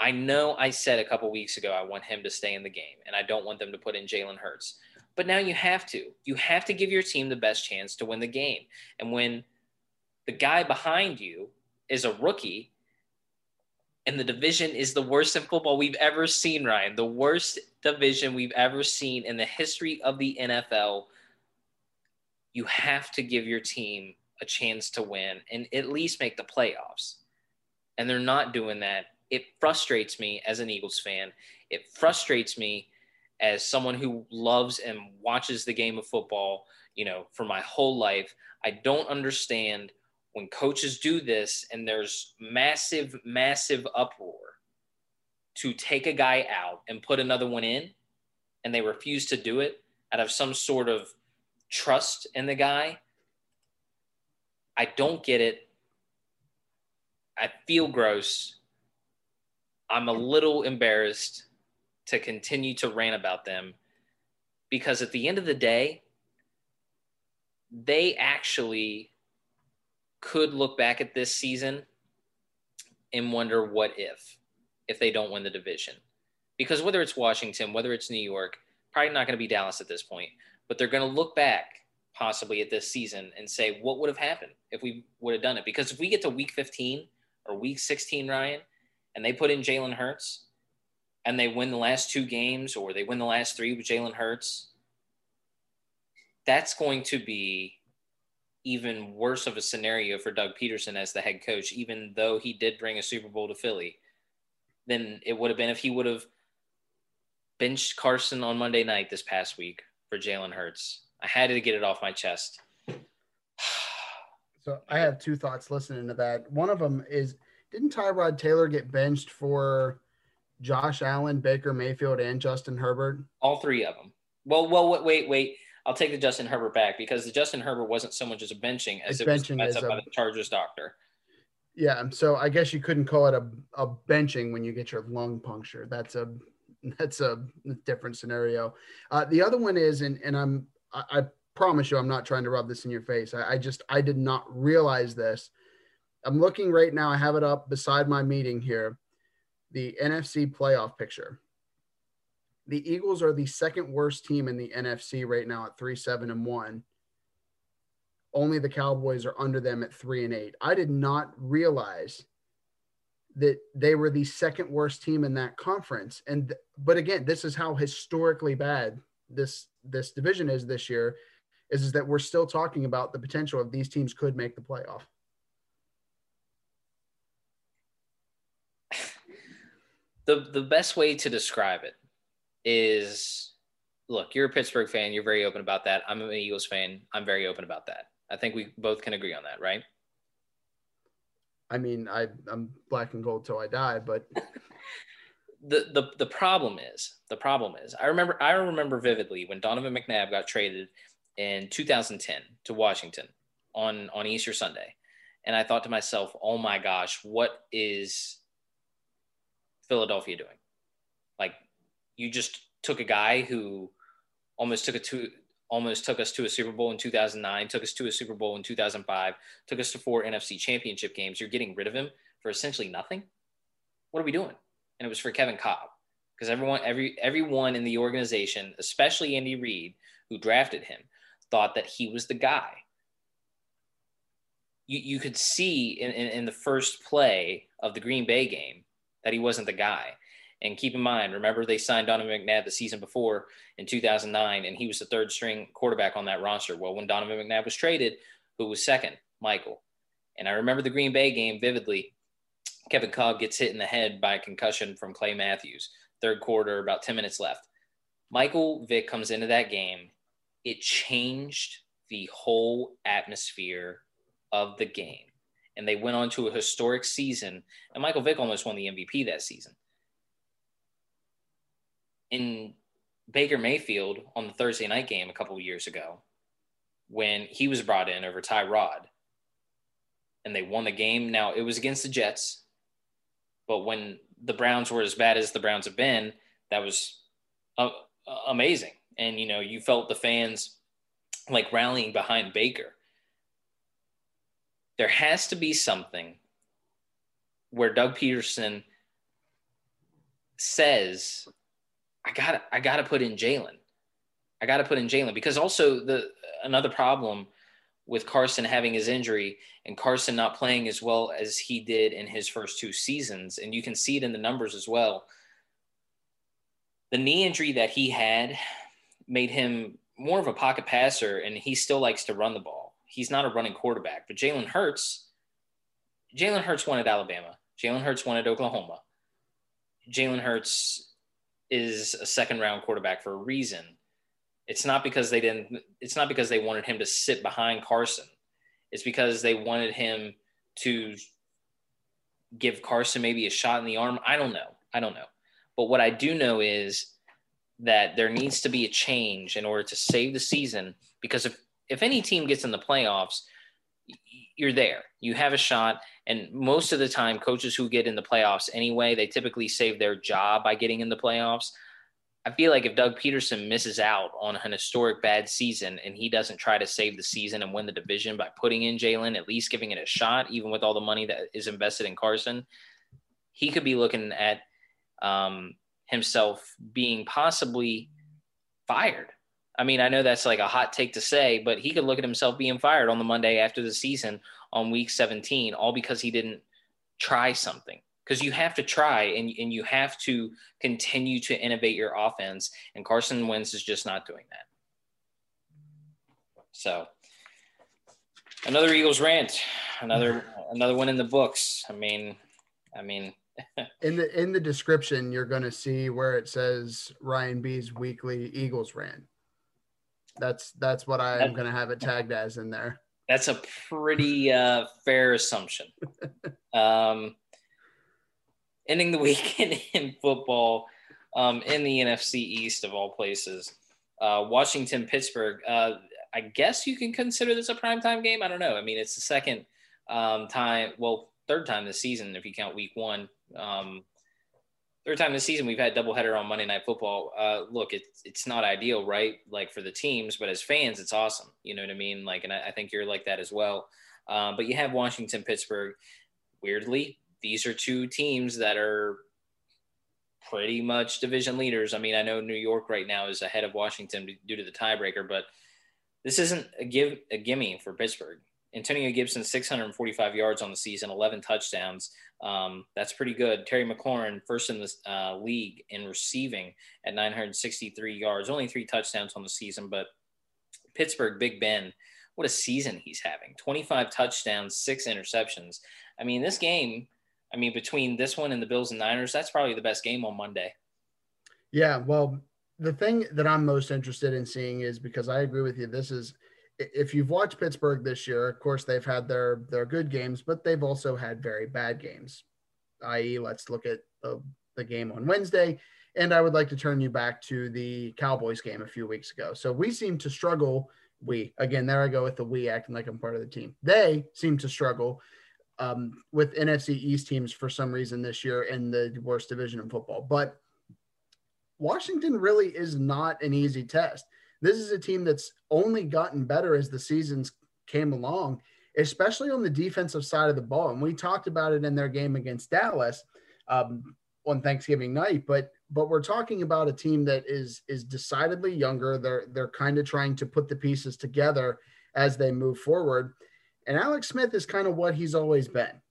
I know I said a couple weeks ago I want him to stay in the game, and I don't want them to put in Jalen Hurts. But now you have to. You have to give your team the best chance to win the game. And when the guy behind you is a rookie and the division is the worst in football we've ever seen, Ryan. The worst division we've ever seen in the history of the NFL. You have to give your team a chance to win and at least make the playoffs. And they're not doing that. It frustrates me as an Eagles fan. It frustrates me as someone who loves and watches the game of football, you know, for my whole life, I don't understand when coaches do this and there's massive, massive uproar to take a guy out and put another one in, and they refuse to do it out of some sort of trust in the guy. I don't get it. I feel gross. I'm a little embarrassed to continue to rant about them because at the end of the day, they actually could look back at this season and wonder what if if they don't win the division. Because whether it's Washington, whether it's New York, probably not going to be Dallas at this point, but they're going to look back possibly at this season and say, what would have happened if we would have done it? Because if we get to week 15 or week 16, Ryan, and they put in Jalen Hurts and they win the last two games or they win the last three with Jalen Hurts, that's going to be even worse of a scenario for Doug Pederson as the head coach, even though he did bring a Super Bowl to Philly, than it would have been if he would have benched Carson on Monday night this past week for Jalen Hurts. I had to get it off my chest. so I have two thoughts listening to that. One of them is didn't Tyrod Taylor get benched for Josh Allen, Baker Mayfield, and Justin Herbert? All three of them. Well, well, wait, wait. wait. I'll take the Justin Herbert back because the Justin Herbert wasn't so much as a benching as it's it was benching up a, by the Chargers doctor. Yeah, so I guess you couldn't call it a, a benching when you get your lung puncture. That's a that's a different scenario. Uh, the other one is, and and I'm I, I, promise you, I'm not trying to rub this in your face. I, I just I did not realize this. I'm looking right now. I have it up beside my meeting here. The NFC playoff picture. The Eagles are the second worst team in the NFC right now at three seven and one. Only the Cowboys are under them at three and eight. I did not realize that they were the second worst team in that conference. And but again, this is how historically bad this this division is this year. Is, is that we're still talking about the potential of these teams could make the playoff. The the best way to describe it is look, you're a Pittsburgh fan, you're very open about that. I'm an Eagles fan, I'm very open about that. I think we both can agree on that, right? I mean, I I'm black and gold till I die, but the the the problem is the problem is I remember I remember vividly when Donovan McNabb got traded in 2010 to Washington on on Easter Sunday, and I thought to myself, oh my gosh, what is Philadelphia doing? Like, you just took a guy who almost took a two almost took us to a Super Bowl in 2009, took us to a Super Bowl in 2005, took us to four NFC championship games. You're getting rid of him for essentially nothing. What are we doing? And it was for Kevin Kolb because everyone, every everyone in the organization, especially Andy Reid, who drafted him, thought that he was the guy. You, you could see in, in, in the first play of the Green Bay game that he wasn't the guy. And keep in mind, remember they signed Donovan McNabb the season before in 2009, and he was the third string quarterback on that roster. Well, when Donovan McNabb was traded, who was second? Michael. And I remember the Green Bay game vividly. Kevin Kolb gets hit in the head by a concussion from Clay Matthews. Third quarter, about 10 minutes left. Michael Vick comes into that game. It changed the whole atmosphere of the game. And they went on to a historic season. And Michael Vick almost won the MVP that season in Baker Mayfield on the Thursday night game a couple years ago when he was brought in over Tyrod and they won the game. Now it was against the Jets, but when the Browns were as bad as the Browns have been, that was uh, amazing. And, you know, you felt the fans like rallying behind Baker. There has to be something where Doug Pederson says I got I got to put in Jalen. I got to put in Jalen because also the another problem with Carson having his injury and Carson not playing as well as he did in his first two seasons, and you can see it in the numbers as well. The knee injury that he had made him more of a pocket passer, and he still likes to run the ball. He's not a running quarterback, but Jalen Hurts, Jalen Hurts wanted Alabama. Jalen Hurts wanted Oklahoma. Jalen Hurts is a second round quarterback for a reason. It's not because they didn't. It's not because they wanted him to sit behind Carson. It's because they wanted him to give Carson maybe a shot in the arm. I don't know. I don't know. But what I do know is that there needs to be a change in order to save the season because if if any team gets in the playoffs, you're there. You have a shot. And most of the time, coaches who get in the playoffs anyway, they typically save their job by getting in the playoffs. I feel like if Doug Pederson misses out on an historic bad season and he doesn't try to save the season and win the division by putting in Jalen, at least giving it a shot, even with all the money that is invested in Carson, he could be looking at um, himself being possibly fired. I mean, I know that's like a hot take to say, but he could look at himself being fired on the Monday after the season on week 17, all because he didn't try something. Because you have to try and, and you have to continue to innovate your offense. And Carson Wentz is just not doing that. So another Eagles rant, another another one in the books. I mean, I mean, in the in the description, you're going to see where it says Ryan B's weekly Eagles rant. That's that's what I'm going to have it tagged as in there. That's a pretty uh, fair assumption. um, ending the weekend in football um, in the NFC East of all places, uh, Washington Pittsburgh. Uh, I guess you can consider this a primetime game. I don't know. I mean, it's the second um, time, well, third time this season if you count Week One. Um, third time this season we've had doubleheader on Monday Night Football. Uh, look, it's it's not ideal, right? Like for the teams, but as fans, it's awesome. You know what I mean? Like, and I, I think you're like that as well. Um, but you have Washington, Pittsburgh. Weirdly, these are two teams that are pretty much division leaders. I mean, I know New York right now is ahead of Washington due to the tiebreaker, but this isn't a give a gimme for Pittsburgh. Antonio Gibson, 645 yards on the season, 11 touchdowns. Um, that's pretty good. Terry McLaurin, first in the uh, league in receiving at 963 yards, only three touchdowns on the season. But Pittsburgh, Big Ben, what a season he's having 25 touchdowns, six interceptions. I mean, this game, I mean, between this one and the Bills and Niners, that's probably the best game on Monday. Yeah. Well, the thing that I'm most interested in seeing is because I agree with you, this is if you've watched Pittsburgh this year, of course they've had their their good games, but they've also had very bad games. I.e., let's look at the, the game on Wednesday, and I would like to turn you back to the Cowboys game a few weeks ago. So we seem to struggle. We again, there I go with the we acting like I'm part of the team. They seem to struggle um, with NFC East teams for some reason this year in the worst division in football. But Washington really is not an easy test. This is a team that's only gotten better as the seasons came along, especially on the defensive side of the ball. And we talked about it in their game against Dallas um, on Thanksgiving night. But but we're talking about a team that is is decidedly younger. They're they're kind of trying to put the pieces together as they move forward. And Alex Smith is kind of what he's always been.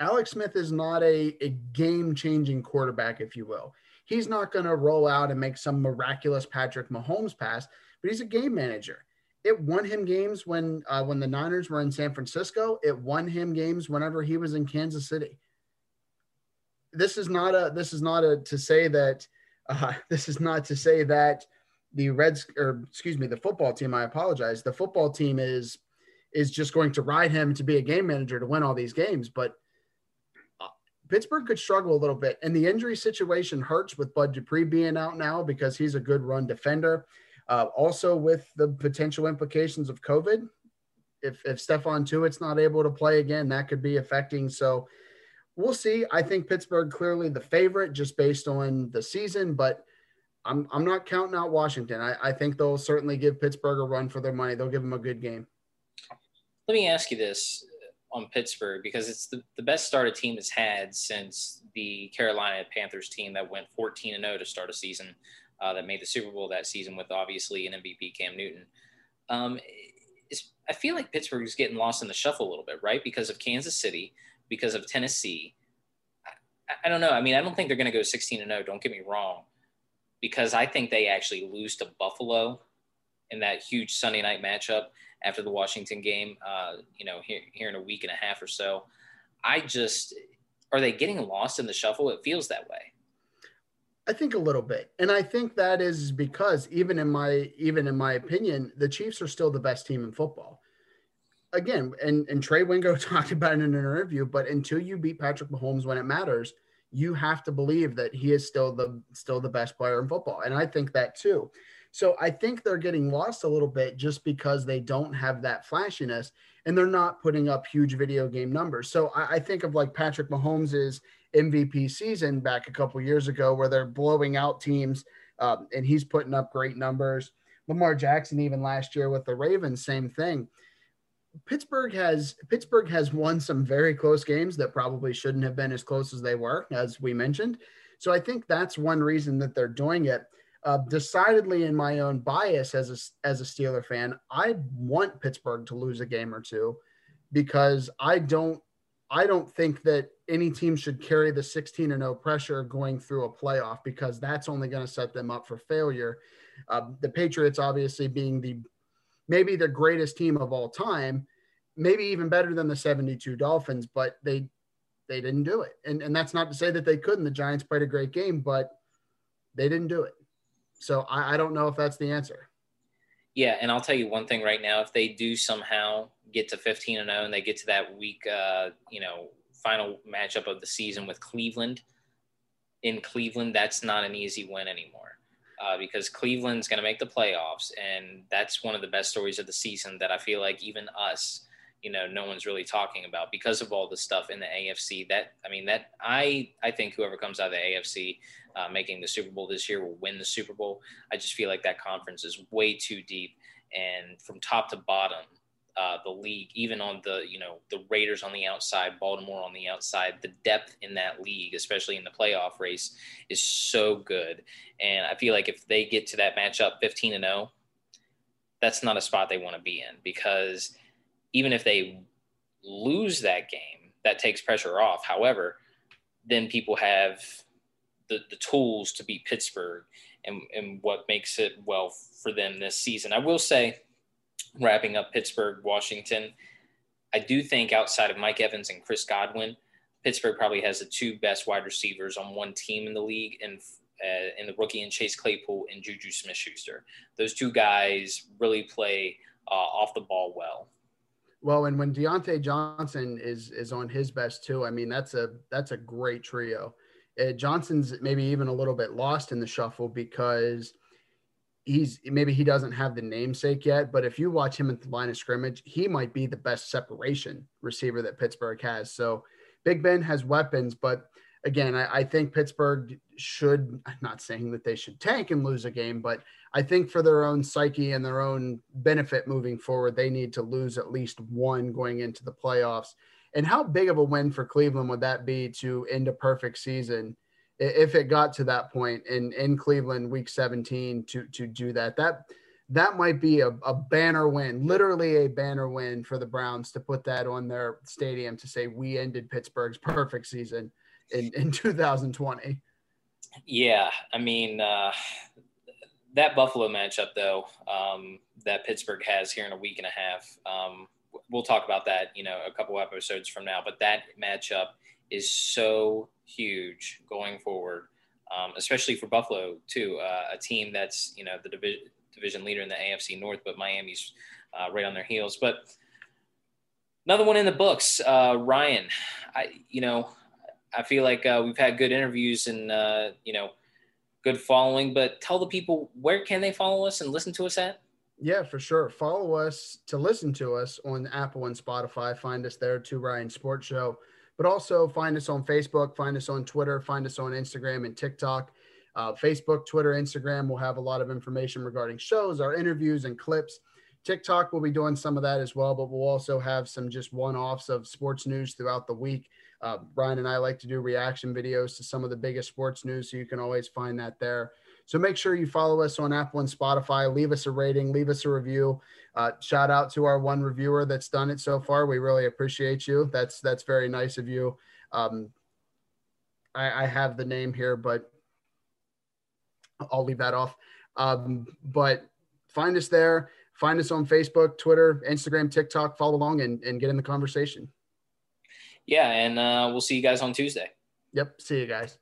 Alex Smith is not a, a game changing quarterback, if you will. He's not going to roll out and make some miraculous Patrick Mahomes pass, but he's a game manager. It won him games when uh, when the Niners were in San Francisco. It won him games whenever he was in Kansas City. This is not a this is not a to say that uh, this is not to say that the Reds or excuse me the football team. I apologize. The football team is is just going to ride him to be a game manager to win all these games, but Pittsburgh could struggle a little bit. And the injury situation hurts with Bud Dupree being out now because he's a good run defender. Uh, also, with the potential implications of COVID, if, if Stephon Tuitt's not able to play again, that could be affecting. So we'll see. I think Pittsburgh clearly the favorite just based on the season, but I'm, I'm not counting out Washington. I, I think they'll certainly give Pittsburgh a run for their money. They'll give them a good game. Let me ask you this on Pittsburgh because it's the, the best start a team has had since the Carolina Panthers team that went 14 and 0 to start a season uh, that made the Super Bowl that season with obviously an MVP Cam Newton. Um, I feel like Pittsburgh is getting lost in the shuffle a little bit, right? Because of Kansas City, because of Tennessee. I, I don't know. I mean, I don't think they're going to go 16 and 0. Don't get me wrong, because I think they actually lose to Buffalo in that huge Sunday night matchup after the Washington game, uh, you know, here, here in a week and a half or so. I just, are they getting lost in the shuffle? It feels that way. I think a little bit. And I think that is because even in my even in my opinion, the Chiefs are still the best team in football. Again, and, and Trey Wingo talked about it in an interview, but until you beat Patrick Mahomes when it matters, you have to believe that he is still the still the best player in football. And I think that too. So I think they're getting lost a little bit just because they don't have that flashiness and they're not putting up huge video game numbers. So I, I think of like Patrick Mahomes's MVP season back a couple years ago where they're blowing out teams um, and he's putting up great numbers. Lamar Jackson, even last year with the Ravens, same thing. Pittsburgh has Pittsburgh has won some very close games that probably shouldn't have been as close as they were, as we mentioned. So I think that's one reason that they're doing it. Uh, decidedly, in my own bias as a as a Steeler fan, I want Pittsburgh to lose a game or two because I don't I don't think that any team should carry the 16 and 0 pressure going through a playoff because that's only going to set them up for failure. Uh, the Patriots, obviously, being the maybe the greatest team of all time, maybe even better than the 72 Dolphins, but they they didn't do it. And and that's not to say that they couldn't. The Giants played a great game, but they didn't do it. So I, I don't know if that's the answer. Yeah, and I'll tell you one thing right now: if they do somehow get to 15 and 0, and they get to that week, uh, you know, final matchup of the season with Cleveland in Cleveland, that's not an easy win anymore. Uh, because Cleveland's going to make the playoffs, and that's one of the best stories of the season that I feel like even us, you know, no one's really talking about because of all the stuff in the AFC. That I mean, that I I think whoever comes out of the AFC uh, making the Super Bowl this year will win the Super Bowl. I just feel like that conference is way too deep, and from top to bottom, uh, the league, even on the you know the Raiders on the outside, Baltimore on the outside. The depth in that league, especially in the playoff race, is so good. And I feel like if they get to that matchup, fifteen and 0, that's not a spot they want to be in because even if they lose that game, that takes pressure off. However, then people have the, the tools to beat Pittsburgh and, and what makes it well for them this season. I will say wrapping up Pittsburgh, Washington. I do think outside of Mike Evans and Chris Godwin, Pittsburgh probably has the two best wide receivers on one team in the league, and uh, in the rookie and Chase Claypool and Juju Smith-Schuster. Those two guys really play uh, off the ball well. Well, and when Diontae Johnson is is on his best too, I mean that's a that's a great trio. Uh, Johnson's maybe even a little bit lost in the shuffle because he's maybe he doesn't have the namesake yet, but if you watch him at the line of scrimmage, he might be the best separation receiver that Pittsburgh has. So Big Ben has weapons, but again, I, I, think Pittsburgh should I'm not saying that they should tank and lose a game, but I think for their own psyche and their own benefit moving forward, they need to lose at least one going into the playoffs. And how big of a win for Cleveland would that be to end a perfect season if it got to that point in in Cleveland week 17 to to do that? That that might be a, a banner win literally a banner win for the Browns to put that on their stadium to say we ended Pittsburgh's perfect season in in 2020 yeah I mean uh that Buffalo matchup though um that Pittsburgh has here in a week and a half um we'll talk about that you know a couple episodes from now but that matchup is so huge going forward, um, especially for Buffalo too, uh, a team that's you know the division division leader in the AFC North, but Miami's uh, right on their heels. But another one in the books, uh, Ryan. I you know I feel like uh, we've had good interviews and uh, you know good following, but tell the people where can they follow us and listen to us at. Yeah, for sure. Follow us to listen to us on Apple and Spotify. Find us there, Two Ryans Sports Show but also find us on Facebook, find us on Twitter, find us on Instagram and TikTok. Uh, Facebook, Twitter, Instagram will have a lot of information regarding shows, our interviews, and clips. TikTok will be doing some of that as well, but we'll also have some just one offs of sports news throughout the week. Uh, and I like to do reaction videos to some of the biggest sports news, so you can always find that there. So make sure you follow us on Apple and Spotify. Leave us a rating, leave us a review. Uh, shout out to our one reviewer that's done it so far. We really appreciate you. That's that's very nice of you. Um, I, I have the name here, but I'll leave that off. Um, but find us there. Find us on Facebook, Twitter, Instagram, TikTok. Follow along and, and get in the conversation. Yeah, and uh, we'll see you guys on Tuesday. Yep. See you guys.